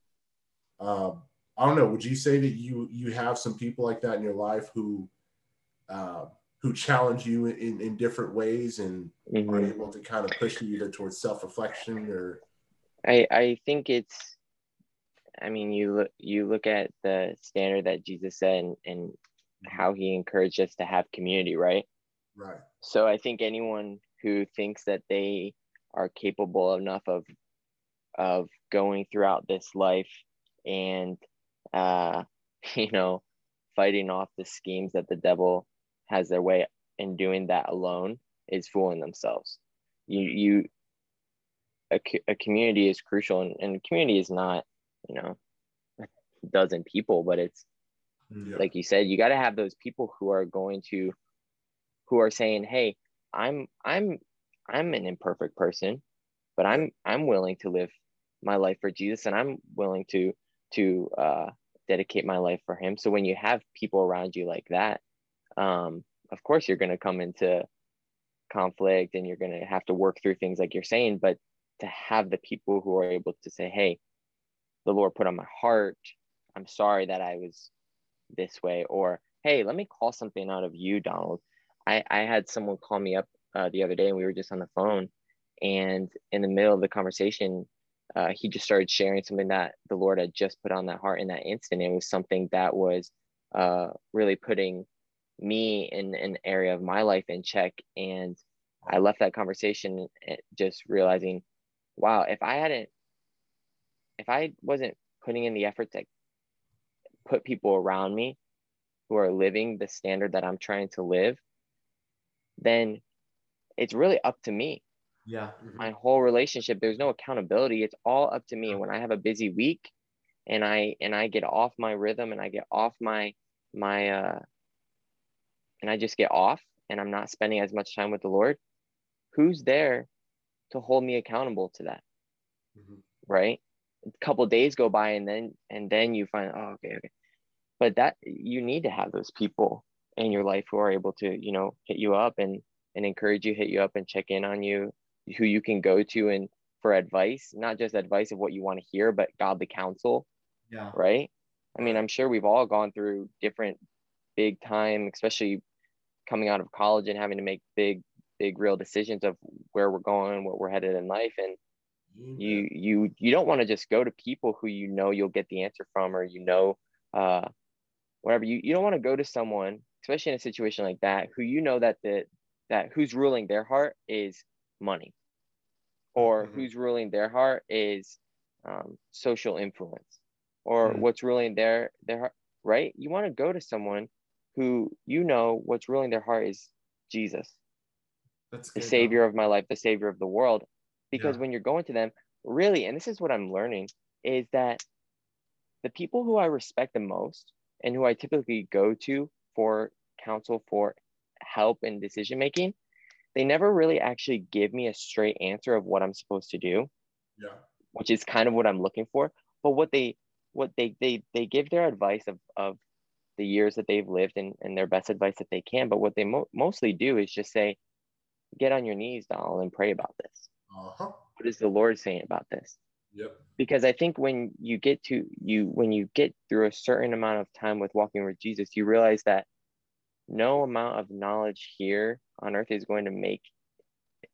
Um, I don't know. Would you say that you you have some people like that in your life who uh, who challenge you in, in different ways and are Mhm. able to kind of push you either towards self reflection or I I think it's I mean you look you look at the standard that Jesus set and, and how he encouraged us to have community, right? right. So I think anyone who thinks that they are capable enough of of going throughout this life and uh you know fighting off the schemes that the devil has their way in doing that alone is fooling themselves. You you a, a community is crucial and, and community is not you know a dozen people but it's Yeah. like you said you got to have those people who are going to who are saying hey i'm i'm i'm an imperfect person but i'm i'm willing to live my life for jesus and i'm willing to to uh dedicate my life for him so when you have people around you like that um of course you're going to come into conflict and you're going to have to work through things like you're saying but to have the people who are able to say hey the lord put on my heart. I'm sorry that i was this way or hey let me call something out of you donald. I i had someone call me up uh, the other day and we were just on the phone and in the middle of the conversation uh, he just started sharing something that the lord had just put on that heart in that instant. It was something that was uh, really putting me in an area of my life in check. And i left that conversation eh, just realizing wow if i hadn't if i wasn't putting in the effort to put people around me who are living the standard that i'm trying to live then it's really up to me. Yeah. my whole relationship there's no accountability. It's all up to me. And when i have a busy week and i and i get off my rhythm and i get off my my uh and i just get off and i'm not spending as much time with the lord who's there to hold me accountable to that? Mhm. right? A couple days go by and then and then you find oh okay okay. But that you need to have those people in your life who are able to you know hit you up and and encourage you hit you up and check in on you who you can go to and for advice not just advice of what you want to hear but godly counsel Yeah. right? I mean i'm sure we've all gone through different big time especially coming out of college and having to make big big real decisions of where we're going what we're headed in life. And you you you don't want to just go to people who you know you'll get the answer from or you know uh whatever. You you don't want to go to someone especially in a situation like that who you know that the that who's ruling their heart is money. Or Mhm. who's ruling their heart is um, social influence. Or Mhm. what's ruling their their heart right? You want to go to someone who you know what's ruling their heart is jesus That's the good, though. savior of my life, the savior of the world. Because Yeah. when you're going to them, really, and this is what I'm learning, is that the people who I respect the most and who I typically go to for counsel, for help in decision making, they never really actually give me a straight answer of what I'm supposed to do, Yeah. which is kind of what I'm looking for. But what they what they they they give their advice of of the years that they've lived and, and their best advice that they can. But what they mo- mostly do is just say, get on your knees, Donald, and pray about this. Uh huh. What is the Lord saying about this? Yep. Because I think when you get to you when you get through a certain amount of time with walking with Jesus, you realize that no amount of knowledge here on earth is going to make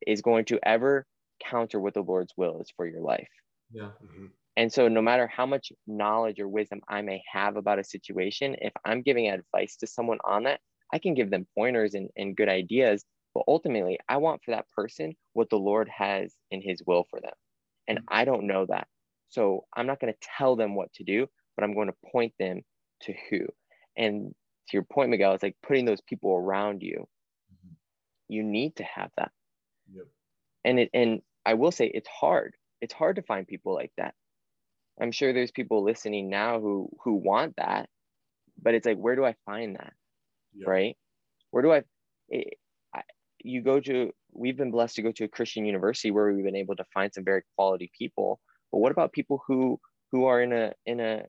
is going to ever counter what the Lord's will is for your life. Yeah. hmm And so, no matter how much knowledge or wisdom I may have about a situation, if I'm giving advice to someone on that, I can give them pointers and, and good ideas. But ultimately, I want for that person what the Lord has in his will for them. And I don't know that. So, I'm not going to tell them what to do, but I'm going to point them to who. And to your point, Miguel, it's like putting those people around you. Mhm. You need to have that Yep. and it and i will say it's hard it's hard to find people like that i'm sure there's people listening now who who want that but it's like where do i find that Yep. right where do i, it, I you go to we've been blessed to go to a christian university where we've been able to find some very quality people but what about people who who are in a in a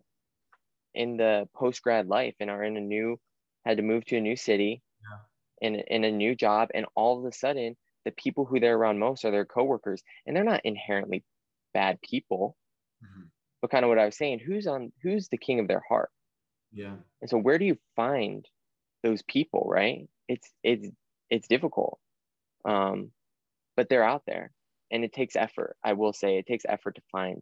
in the post grad life and are in a new had to move to a new city in, in a new job and all of a sudden the people who they're around most are their coworkers and they're not inherently bad people Mhm. But kind of what i was saying who's on who's the king of their heart? Yeah. and so where do you find those people right? It's it's it's difficult um but they're out there and it takes effort. I will say it takes effort to find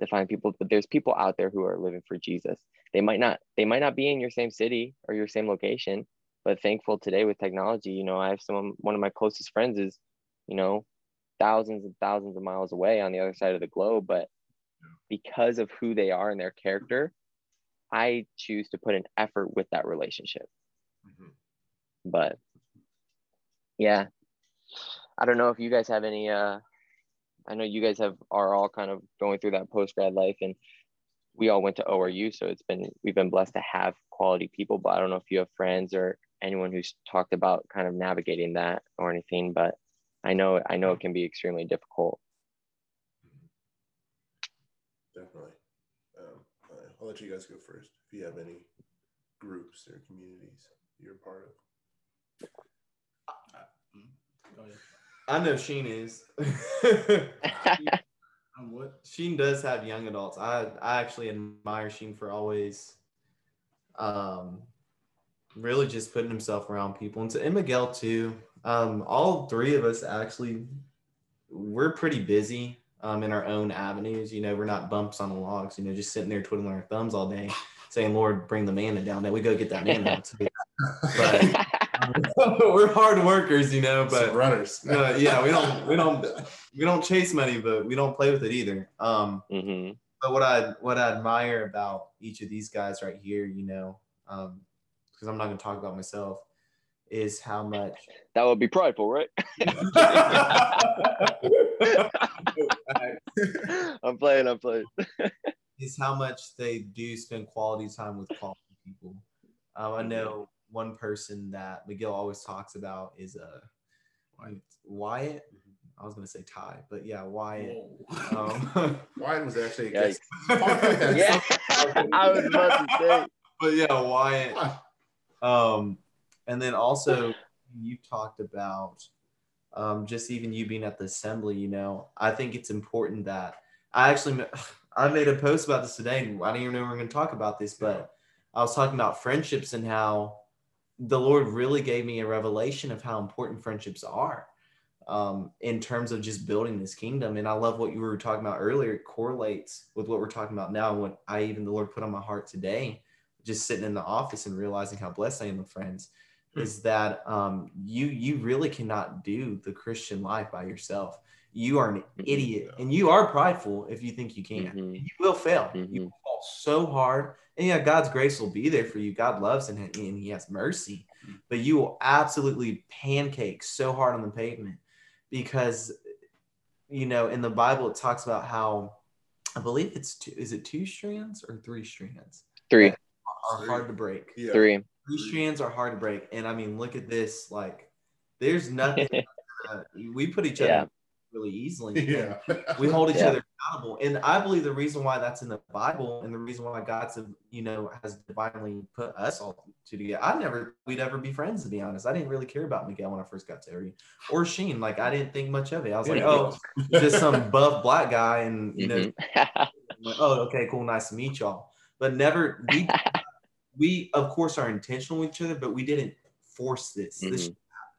to find people but there's people out there who are living for jesus. They might not they might not be in your same city or your same location but thankful today with technology you know i have some one of my closest friends is you know thousands and thousands of miles away on the other side of the globe but because of who they are and their character i choose to put an effort with that relationship. Mhm. but yeah. I don't know if you guys have any uh i know you guys have are all kind of going through that post grad life and we all went to oru so it's been we've been blessed to have quality people but i don't know if you have friends or anyone who's talked about kind of navigating that or anything but i know i know it can be extremely difficult Definitely. Um, all right, I'll let you guys go first. If you have any groups or communities you're a part of. Go. I know Sheen is. I'm what? Sheen does have young adults. I I actually admire Sheen for always, um, really just putting himself around people, and to and Miguel too. Um, all three of us actually, we're pretty busy. Um, in our own avenues, you know, we're not bumps on the logs. You know, just sitting there twiddling our thumbs all day, saying, "Lord, bring the manna down." That we go get that manna. But we're hard workers, you know. Some But runners. uh, yeah, we don't we don't we don't chase money, but we don't play with it either. Um, hmm but what I what I admire about each of these guys right here, you know, um, because I'm not going to talk about myself, is how much. that would be prideful right i'm playing i'm playing is how much they do spend quality time with quality people. Um, I know one person that Miguel always talks about is uh, Wyatt. Wyatt. I was going to say Ty, but yeah, Wyatt. Um, Wyatt was actually a guest. yeah i was about to say but yeah, Wyatt. Um, and then also you talked about um, just even you being at the assembly. You know, I think it's important that I actually I made a post about this today. and I don't even know we were going to talk about this, but I was talking about friendships and how the Lord really gave me a revelation of how important friendships are. um, in terms of just building this kingdom. And I love what you were talking about earlier. It correlates with what we're talking about now. And what I even the Lord put on my heart today, just sitting in the office and realizing how blessed I am with friends. Is that um, you you really cannot do the Christian life by yourself. You are an Mhm. idiot, and you are prideful if you think you can. Mhm. You will fail. You Mhm. will fall so hard, and yeah, God's grace will be there for you. God loves and, and He has mercy, but you will absolutely pancake so hard on the pavement because you know in the Bible it talks about how I believe it's two, is it two strands or three strands Three, are hard to break. Yeah. three. Three strands are hard to break, and I mean, look at this. Like, there's nothing. uh, we put each other Yeah. really easily. Yeah. we hold each Yeah. other accountable and i believe the reason why that's in the bible and the reason why god's you know has divinely put us all two together i never we'd ever be friends to be honest i didn't really care about miguel when i first got to Ari or sheen like i didn't think much of it i was like oh just some buff black guy and you know Mhm. Like, oh okay cool nice to meet y'all but never we we of course are intentional with each other but we didn't force this this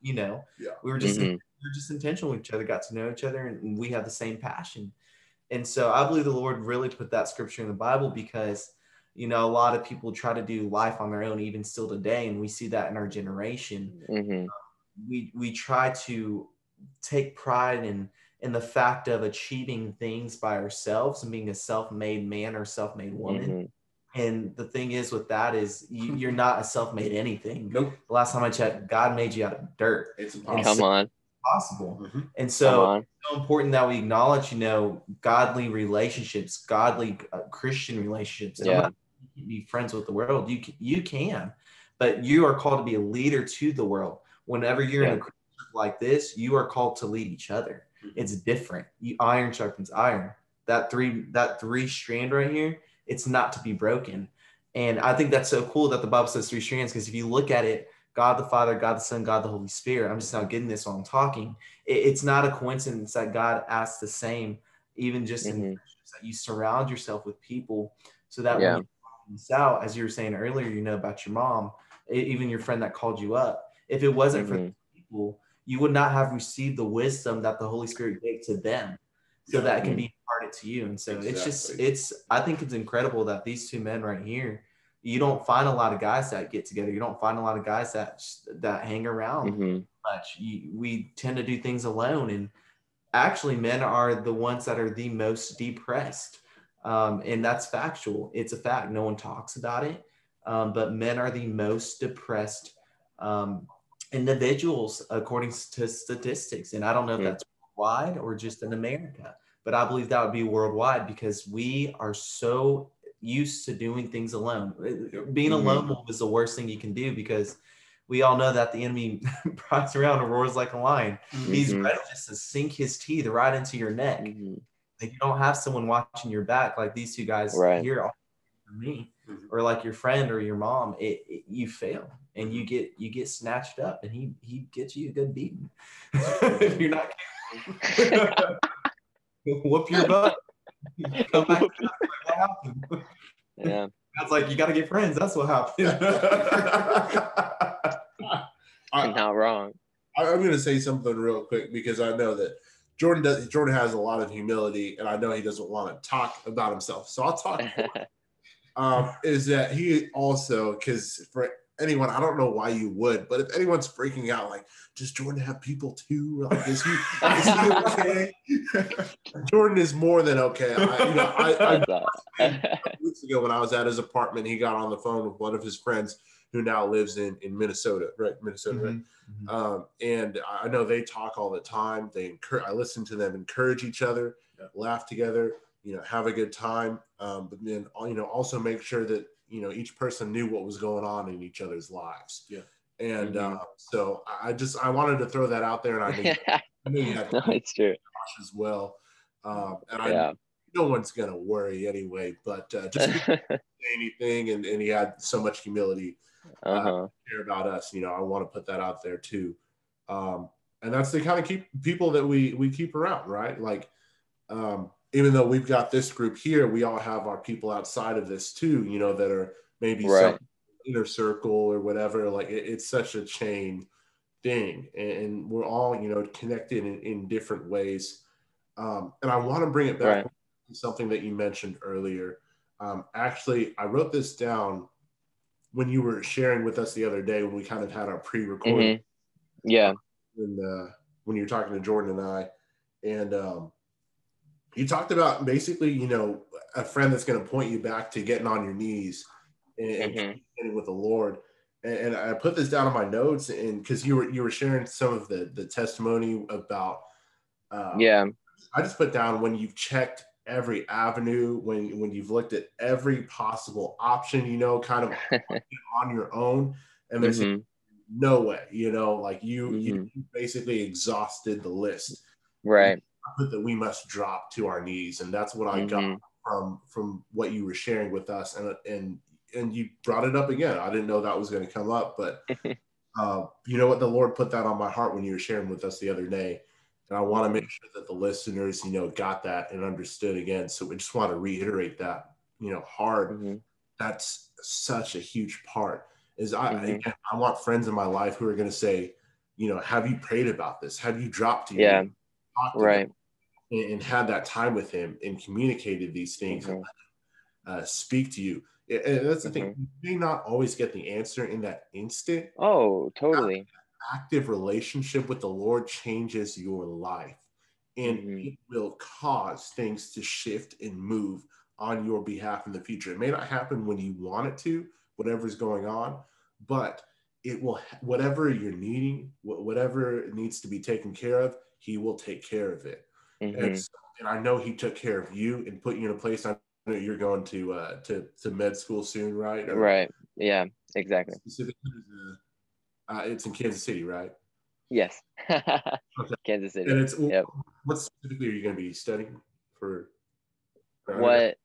you know Yeah. we were just Mhm. we were just intentional with each other, got to know each other, and we have the same passion. And so I believe the Lord really put that scripture in the Bible because, you know, a lot of people try to do life on their own, even still today, and we see that in our generation. Mhm. We we try to take pride in in the fact of achieving things by ourselves and being a self-made man or self-made woman. And the thing is with that is you, you're not a self-made anything. Nope. The last time I checked, God made you out of dirt. It's And impossible. Come on, Possible. Mhm. And so it's so important that we acknowledge, you know, godly relationships, godly uh, Christian relationships. And Yeah. not you can be friends with the world. You can, you can, but you are called to be a leader to the world. Whenever you're in a group like this, you are called to lead each other. Mhm. It's different. You iron sharpens iron. That three that three strand right here, it's not to be broken. And I think that's so cool that the Bible says three strands because if you look at it, God the Father, God the Son, God the Holy Spirit. I'm just not getting this while I'm talking. It- it's not a coincidence that God asks the same, even just in Mhm. friendships, that you surround yourself with people so that Yeah. when you this out, as you were saying earlier, you know about your mom, e- even your friend that called you up. If it wasn't for Mhm. those people, you would not have received the wisdom that the Holy Spirit gave to them, so Yeah. that can be imparted to you. And so it's just, it's, I think it's incredible that these two men right here. You don't find a lot of guys that get together. You don't find a lot of guys that that hang around Mhm. much. You, we tend to do things alone, and actually, men are the ones that are the most depressed, um, and that's factual. It's a fact. No one talks about it, um, but men are the most depressed um, individuals according to statistics. And I don't know if Hmm. that's worldwide or just in America, but I believe that would be worldwide because we are so used to doing things alone. Being Mhm. alone is the worst thing you can do because we all know that the enemy prides around and roars like a lion. He's Mhm. ready just to sink his teeth right into your neck. Mhm. Like you don't have someone watching your back like these two guys Right. here me, Mhm. or like your friend or your mom. It, it- you fail and you get you get snatched up, and he he gets you a good beating. if you're not careful. whoop your butt. Come back. What happened? Yeah. That's like you got to get friends. That's what happened. I'm Not wrong. I- I'm going to say something real quick because I know that Jordan does. Jordan has a lot of humility, and I know he doesn't want to talk about himself. So I'll talk. um, is that he also because for anyone, I don't know why you would, but if anyone's freaking out, like, does Jordan have people too? Like, is he, is he okay? Jordan is more than okay. I, you know, I, I That's all. weeks ago when I was at his apartment, he got on the phone with one of his friends who now lives in in Minnesota, right? Minnesota, right? Mhm. Um, and I know they talk all the time. They encourage. I listen to them encourage each other, Yeah. laugh together, you know, have a good time. Um, but then you know also make sure that you know each person knew what was going on in each other's lives. Yeah. And Mhm. uh, so I just I wanted to throw that out there, and I knew, I had no, it's true. As well. Um, and I Yeah. no one's gonna worry anyway. But uh, just say anything, and, and he had so much humility uh huh. care about us. You know, I want to put that out there too. Um, and that's the kind of keep people that we we keep around, right? Like, um, even though we've got this group here, we all have our people outside of this too. You know, that are maybe Right. some inner circle or whatever. Like, it, it's such a chain thing, and we're all you know connected in, in different ways. Um, and I want to bring it back Right. to something that you mentioned earlier. Um, actually, I wrote this down when you were sharing with us the other day when we kind of had our pre-recording Mhm. Yeah. when uh, when you were talking to Jordan and I, and um, you talked about basically, you know, a friend that's going to point you back to getting on your knees and, and Mhm. communicating with the Lord. And, and I put this down in my notes, and because you were you were sharing some of the the testimony about, uh, Yeah. I just put down when you've checked every avenue, when when you've looked at every possible option, you know, kind of on your own, and there's Mhm. no way, you know, like you Mhm. you basically exhausted the list. Right. Put that we must drop to our knees, and that's what I got Mhm. from from what you were sharing with us, and and and you brought it up again. I didn't know that was going to come up, but uh, you know what, the Lord put that on my heart when you were sharing with us the other day, and I want to make sure that the listeners, you know, got that and understood again. So we just want to reiterate that, you know, hard. Mhm. That's such a huge part. Is I Mhm. again, I want friends in my life who are going to say, you know, have you prayed about this? Have you dropped to your Yeah. knees? Right. And, and had that time with him and communicated these things and Mhm. let uh, speak to you. And that's the thing. Mm-hmm. You may not always get the answer in that instant. Oh, totally. Active relationship with the Lord changes your life, and Mhm. it will cause things to shift and move on your behalf in the future. It may not happen when you want it to, whatever's going on, but it will. Whatever you're needing, wh- whatever needs to be taken care of, He will take care of it. Mhm. And, so- and I know he took care of you and put you in a place. I know you're going to uh, to to med school soon, right? Or Right. Yeah. Exactly. Specifically, uh, uh, it's in Kansas City, right? Yes. Kansas City. And it's Yep. what specifically are you going to be studying for? for What?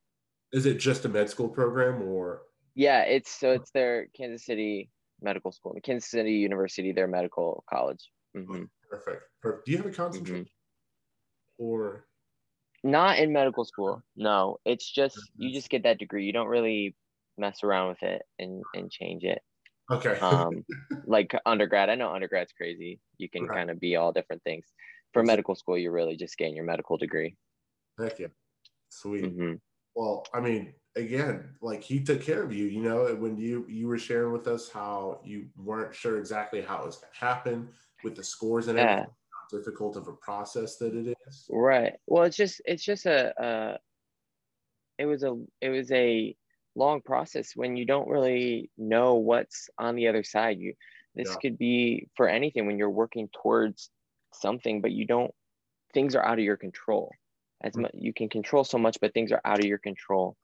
is it? Just a med school program, or Yeah. It's so it's their Kansas City Medical School, Kansas City University, their medical college. hmm perfect? perfect. Do you have a concentration? Or Not in medical school. No, it's just you just get that degree. You don't really mess around with it and and change it. okay, Um, like undergrad, I know undergrad's crazy. You can Right. kind of be all different things. For medical school, you're really just getting your medical degree. heck yeah, sweet. hmm Well, I mean, again, like he took care of you. You know, when you you were sharing with us how you weren't sure exactly how it was going to happen with the scores and Yeah. everything, how difficult of a process that it is. Right. Well, it's just it's just a uh it was a it was a long process when you don't really know what's on the other side. You this Yeah. could be for anything when you're working towards something, but you don't things are out of your control. As Mm. much you can control so much, but things are out of your control.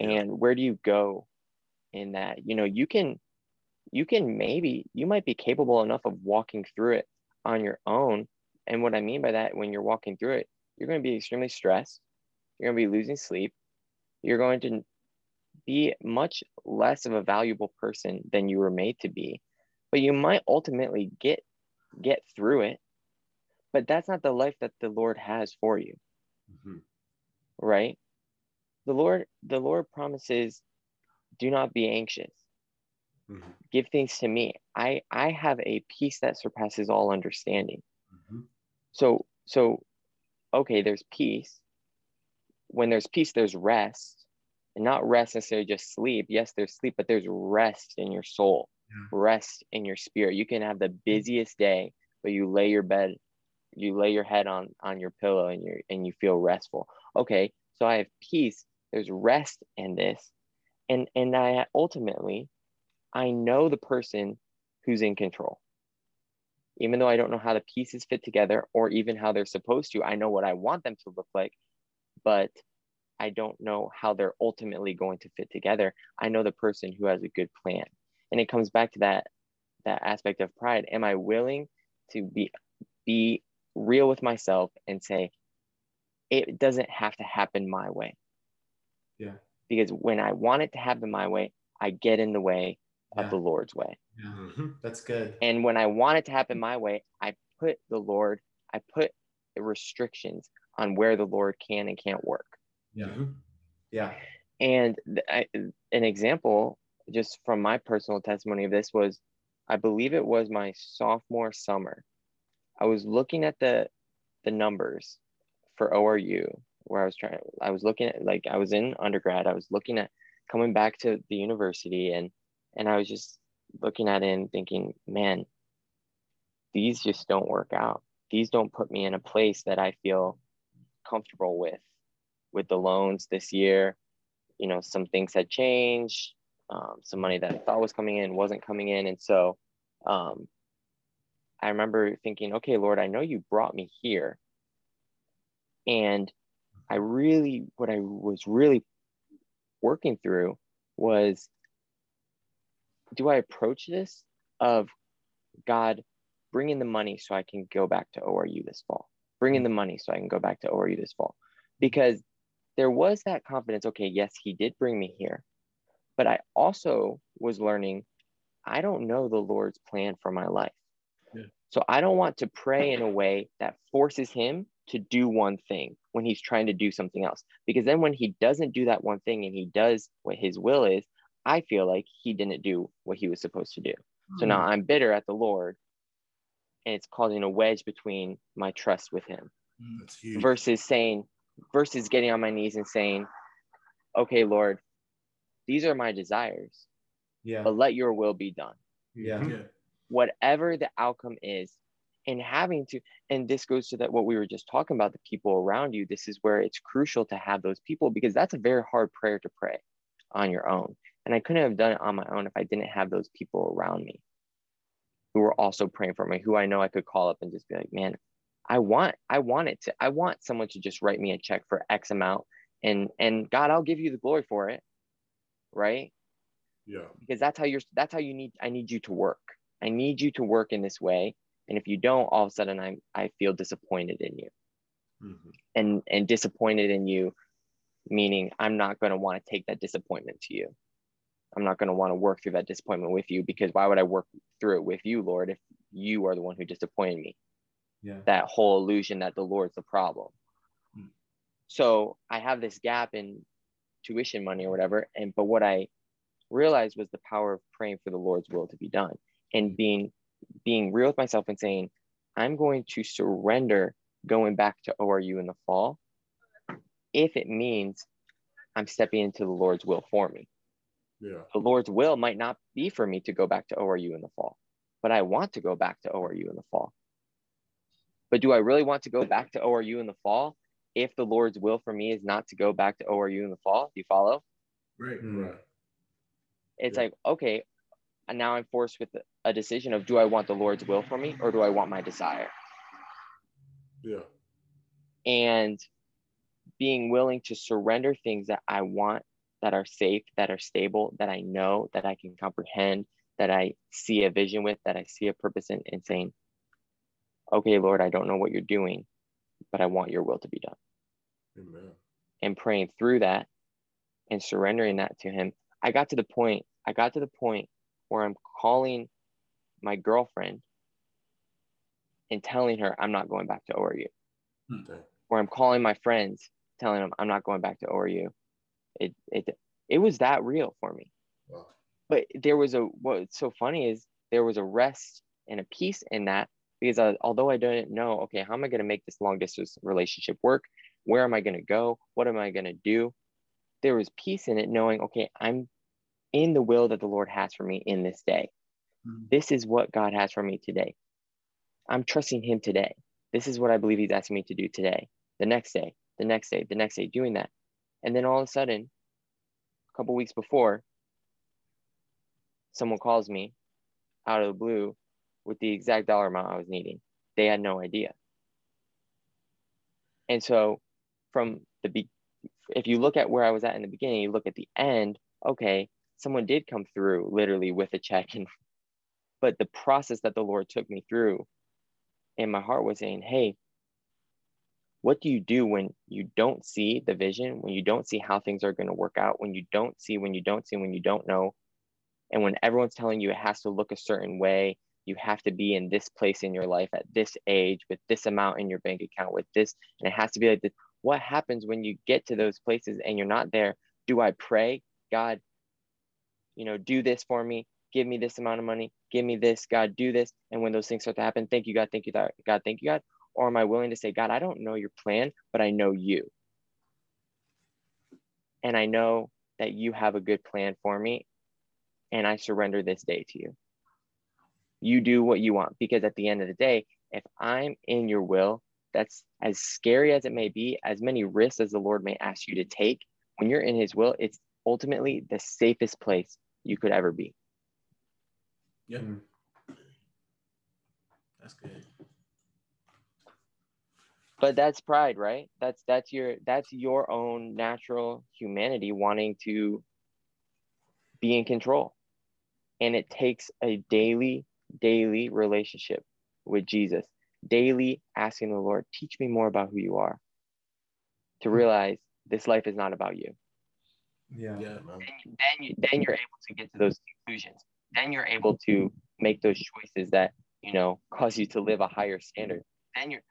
And where do you go in that? You know, you can you can maybe you might be capable enough of walking through it on your own. And what I mean by that, when you're walking through it, you're going to be extremely stressed. You're going to be losing sleep. You're going to be much less of a valuable person than you were made to be. But you might ultimately get get through it. But that's not the life that the Lord has for you, Mhm. right? The Lord the Lord promises do not be anxious. Mhm. Give things to me. I I have a peace that surpasses all understanding. Mhm. So so okay, there's peace. When there's peace, there's rest. And not rest necessarily just sleep. Yes, there's sleep, but there's rest in your soul, Yeah. rest in your spirit. You can have the busiest day, but you lay your bed, you lay your head on on your pillow and you and you feel restful. Okay, so I have peace. There's rest in this. And and I ultimately I know the person who's in control even though I don't know how the pieces fit together or even how they're supposed to, I know what I want them to look like, but I don't know how they're ultimately going to fit together. I know the person who has a good plan. And it comes back to that that aspect of pride. Am I willing to be be real with myself and say it doesn't have to happen my way? Yeah. Because when I want it to happen my way, I get in the way of the Lord's way. Yeah. Mhm. That's good. And when I want it to happen my way, I put the Lord, I put the restrictions on where the Lord can and can't work. Yeah. Yeah. And I, an example, just from my personal testimony of this, was I believe it was my sophomore summer. I was looking at the the numbers for ORU where I was trying I was looking at like I was in undergrad. I was looking at coming back to the university and and I was just looking at it and thinking, man, these just don't work out. These don't put me in a place that I feel comfortable with with the loans this year. You know, some things had changed. Um, some money that I thought was coming in wasn't coming in. And so um, I remember thinking, okay, Lord, I know you brought me here. And I really, what I was really working through was do I approach this of God bringing the money so I can go back to ORU this fall? Bringing the money so I can go back to ORU this fall. Because there was that confidence okay, yes, he did bring me here. But I also was learning I don't know the Lord's plan for my life. Yeah. So I don't want to pray in a way that forces him to do one thing when he's trying to do something else. Because then when he doesn't do that one thing and he does what his will is, I feel like he didn't do what he was supposed to do. Mm-hmm. So now hmm. I'm bitter at the Lord and it's causing a wedge between my trust with him hmm. versus saying, versus getting on my knees and saying, okay, Lord, these are my desires. Yeah. But let your will be done. Yeah. yeah. Whatever the outcome is, and having to, and this goes to that what we were just talking about, the people around you. This is where it's crucial to have those people because that's a very hard prayer to pray on your own. And I couldn't have done it on my own if I didn't have those people around me who were also praying for me, who I know I could call up and just be like, man, I want, I want it to, I want someone to just write me a check for X amount and, and God, I'll give you the glory for it. Right. Yeah. Because that's how you're, that's how you need, I need you to work. I need you to work in this way. And if you don't, all of a sudden I'm, I feel disappointed in you mm-hmm. and, and disappointed in you, meaning I'm not going to want to take that disappointment to you. I'm not going to want to work through that disappointment with you because why would I work through it with you, Lord, if you are the one who disappointed me? Yeah. That whole illusion that the Lord's the problem. Hmm. So I have this gap in tuition money or whatever. And but what I realized was the power of praying for the Lord's will to be done and hmm. being being real with myself and saying, I'm going to surrender going back to ORU in the fall if it means I'm stepping into the Lord's will for me. Yeah. The Lord's will might not be for me to go back to ORU in the fall, but I want to go back to ORU in the fall. But do I really want to go back to ORU in the fall if the Lord's will for me is not to go back to ORU in the fall? Do you follow? Right. Mm. Right. It's yeah. like, okay, and now I'm forced with a decision of do I want the Lord's will for me or do I want my desire? Yeah. And being willing to surrender things that I want that are safe, that are stable, that I know, that I can comprehend, that I see a vision with, that I see a purpose in, and saying, okay, Lord, I don't know what you're doing, but I want your will to be done. Amen. And praying through that and surrendering that to him. I got to the point, I got to the point where I'm calling my girlfriend and telling her I'm not going back to ORU. Okay. Where I'm calling my friends, telling them I'm not going back to ORU it it it was that real for me. Wow. But there was a what's so funny is there was a rest and a peace in that because I, although I didn't know, okay, how am I going to make this long distance relationship work? Where am I going to go? What am I going to do? There was peace in it, knowing, okay, I'm in the will that the Lord has for me in this day. Mm-hmm. This is what God has for me today. I'm trusting Him today. This is what I believe He's asking me to do today, the next day, the next day, the next day, doing that. And then all of a sudden, a couple weeks before, someone calls me out of the blue with the exact dollar amount I was needing. They had no idea. And so from the be- if you look at where I was at in the beginning, you look at the end, okay, someone did come through literally with a check and but the process that the Lord took me through and my heart was saying, hey, what do you do when you don't see the vision when you don't see how things are going to work out when you don't see when you don't see when you don't know? And when everyone's telling you it has to look a certain way you have to be in this place in your life at this age with this amount in your bank account with this and it has to be like this. What happens when you get to those places and you're not there? Do i pray god you know do this for me. Give me this amount of money, give me this, God, do this. And when those things start to happen, thank you, God, thank you, God, thank you, God. Or am I willing to say, God, I don't know your plan, but I know you. And I know that you have a good plan for me. And I surrender this day to you. You do what you want because at the end of the day, if I'm in your will, that's as scary as it may be, as many risks as the Lord may ask you to take. When you're in his will, it's ultimately the safest place you could ever be. Yeah. That's good. But that's pride, right? That's that's your that's your own natural humanity wanting to be in control. And it takes a daily, daily relationship with Jesus, daily asking the Lord, teach me more about who you are, to hmm. realize this life is not about you. Yeah. Yeah. Man. then you then you're able to get to those conclusions then you're able to make those choices that you know cause you to live a higher standard then you're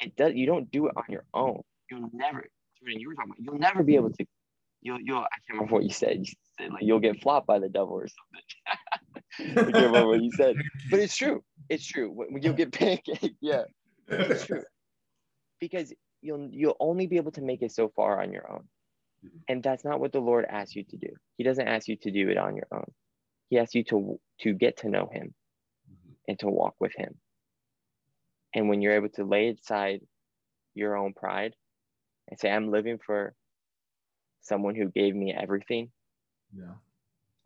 it does you don't do it on your own. You'll never Jordan, you were talking about, you'll never be able to you'll you'll i can't remember what you said. You said like you'll get flopped by the devil or something. I can't remember what you said. But it's true. It's true. You'll get pancaked yeah. It's true. Because you'll you'll only be able to make it so far on your own. And that's not what the lord asks you to do. He doesn't ask you to do it on your own. He asks you to to get to know him and to walk with him and when you're able to lay aside your own pride and say i'm living for someone who gave me everything Yeah.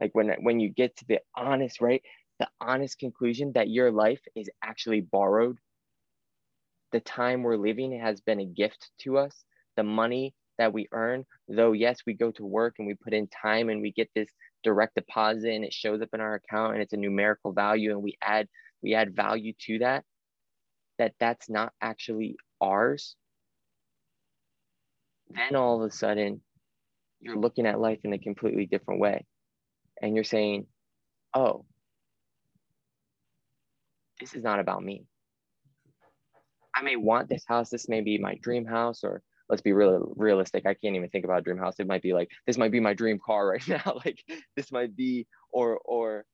like when when you get to the honest right the honest conclusion that your life is actually borrowed the time we're living has been a gift to us the money that we earn though yes we go to work and we put in time and we get this direct deposit and it shows up in our account and it's a numerical value and we add we add value to that that that's not actually ours then all of a sudden you're looking at life in a completely different way. And you're saying oh this is not about me. I may want this house. This may be my dream house or let's be real realistic. I can't even think about a dream house. It might be like this might be my dream car right now. Like this might be or or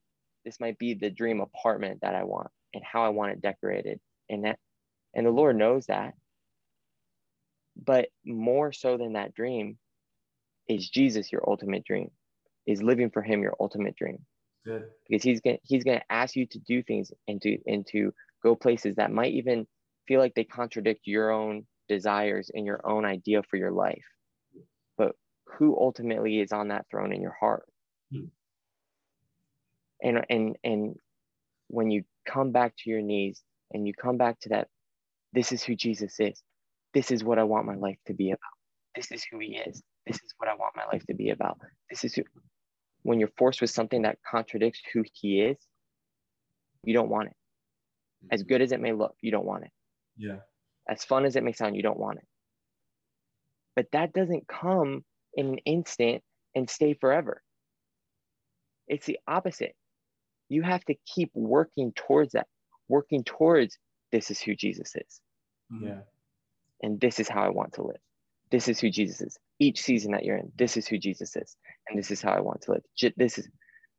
this might be the dream apartment that i want and how i want it decorated and that and the lord knows that but more so than that dream is jesus your ultimate dream is living for him your ultimate dream Good. because he's gonna he's gonna ask you to do things and to and to go places that might even feel like they contradict your own desires and your own idea for your life but who ultimately is on that throne in your heart Hmm. and and and when you come back to your knees and you come back to that this is who jesus is this is what i want my life to be about this is who he is this is what i want my life to be about this is who when you're forced with something that contradicts who he is you don't want it as mm-hmm. good as it may look you don't want it Yeah. as fun as it may sound, you don't want it. But that doesn't come in an instant and stay forever. It's the opposite. You have to keep working towards that, working towards this is who Jesus is. Yeah. And this is how I want to live. This is who Jesus is. Each season that you're in, this is who Jesus is. And this is how I want to live. J- This is,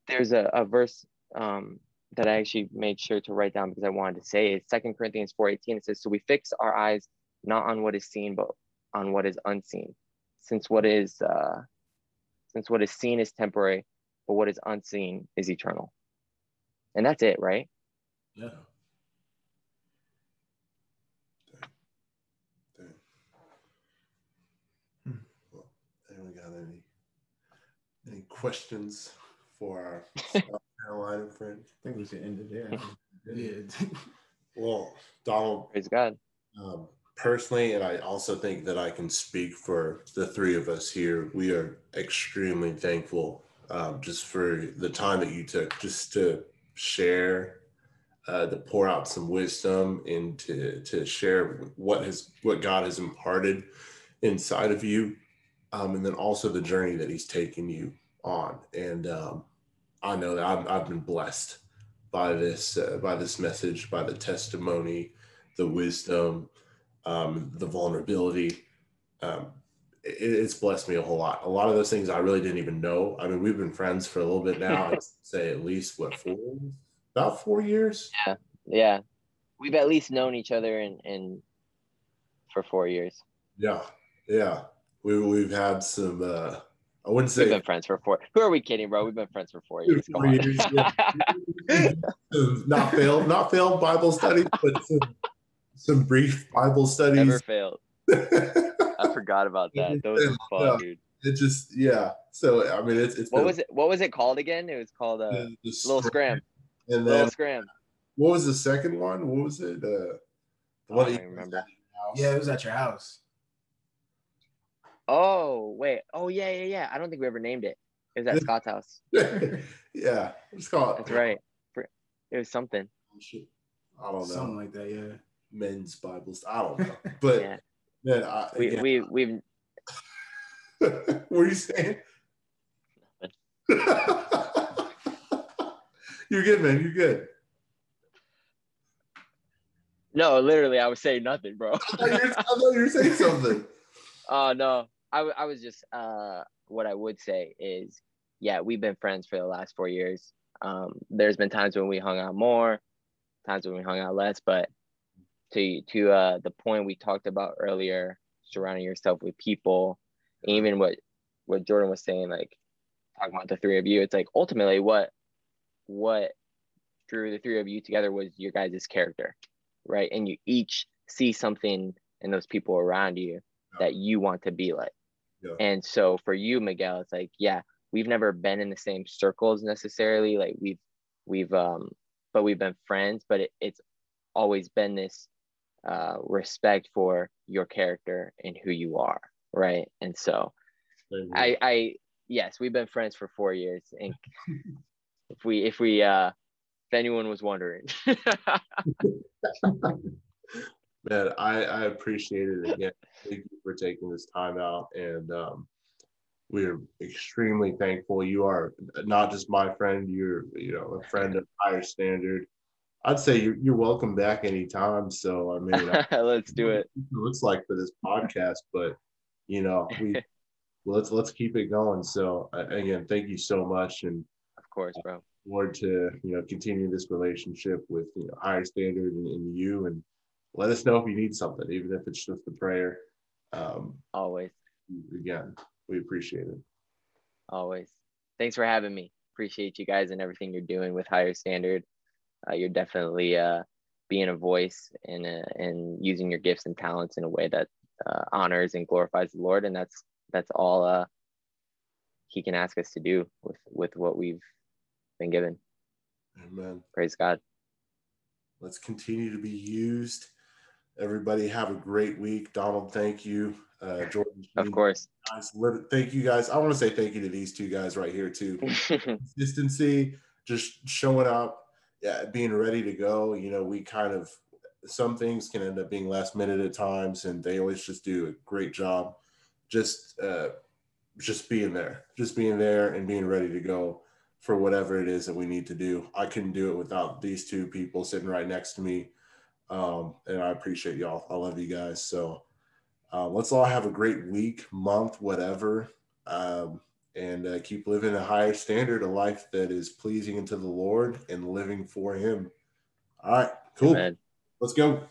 there's a, a verse um, that I actually made sure to write down because I wanted to say it. Second Corinthians 4.18, it says, so we fix our eyes not on what is seen, but on what is unseen. Since what is, uh, since what is seen is temporary, but what is unseen is eternal. And that's it, right? Yeah. Dang. Hmm. Well, anyone got any any questions for our South Carolina friend? I think we should end it there. Yeah. Well, Donald, Praise God. um, personally, and I also think that I can speak for the three of us here. We are extremely thankful um, just for the time that you took just to share, uh, to pour out some wisdom, and to to share what has what God has imparted inside of you, um, and then also the journey that He's taken you on. And um, I know that I've, I've been blessed by this uh, by this message, by the testimony, the wisdom, um, the vulnerability. Um, it, it's blessed me a whole lot. A lot of those things I really didn't even know. I mean, we've been friends for a little bit now. I'd say at least what four, about four years. Yeah, yeah. we've at least known each other and in for four years. Yeah, yeah. We we've had some. uh I wouldn't say We've say been friends for four. Who are we kidding, bro? We've been friends for four years. Four years, yeah. not failed, not failed Bible studies, but some, some brief Bible studies. Never failed. I forgot about that. Those were Yeah. fun, dude. it just yeah. So I mean, it's it's What been- was it? What was it called again? It was called uh, the- the Little Scram. And Little Scram. what was the second one? What was it? Uh, the I one don't that you remember. guys had in your house? Yeah, it was at your house. Oh wait. Oh yeah, yeah, yeah. I don't think we ever named it. It was at Scott's house. yeah, let's call. That's right. It was something. I don't know. Something like that, yeah. Men's Bibles. I don't know. But Yeah. man, I, We again, we we've what were you saying? You're good, man. You're good. no, literally, I was saying nothing, bro. I thought you were, I thought you were saying something. Oh no, I, w- I was just uh what I would say is yeah we've been friends for the last four years. Um, there's been times when we hung out more, times when we hung out less, but to to uh the point we talked about earlier, surrounding yourself with people, even what what Jordan was saying, like talking about the three of you, it's like ultimately what what drew the three of you together was your guys' character, right? And you each see something in those people around you that you want to be like. Yeah. And so for you, Miguel, it's like, yeah, we've never been in the same circles necessarily. Like we've we've um but we've been friends, but it, it's always been this uh respect for your character and who you are, right? And so I I yes, we've been friends for four years. And if we if we uh if anyone was wondering. man, I, I appreciate it again. Thank you for taking this time out. And um, we're extremely thankful. You are not just my friend, you're you know a friend of higher standard. I'd say you're, you're welcome back anytime. So I mean, I- Let's do it. it looks like for this podcast, but you know, we let's let's keep it going. So again, thank you so much, and Of course, bro. forward to you know continue this relationship with you know higher standard and, and you, and let us know if you need something, even if it's just a prayer. Um, Always. again, we appreciate it. Always. Thanks for having me. Appreciate you guys and everything you're doing with Higher Standard. Uh, you're definitely uh, being a voice and uh, and using your gifts and talents in a way that uh, honors and glorifies the Lord, and that's that's all uh, He can ask us to do with with what we've been given. Amen. Praise God. Let's continue to be used. Everybody have a great week. Donald, thank you. Uh, Jordan, Of course. guys, thank you guys. I want to say thank you to these two guys right here too. consistency, just showing up, yeah, being ready to go. You know, we kind of some things can end up being last minute at times, and they always just do a great job. Just, uh, just being there, just being there, and being ready to go for whatever it is that we need to do. I couldn't do it without these two people sitting right next to me, um, and I appreciate y'all. I love you guys. So uh, let's all have a great week, month, whatever. Um, and uh, keep living a higher standard of life that is pleasing unto the Lord and living for Him. All right, cool. Amen. Let's go.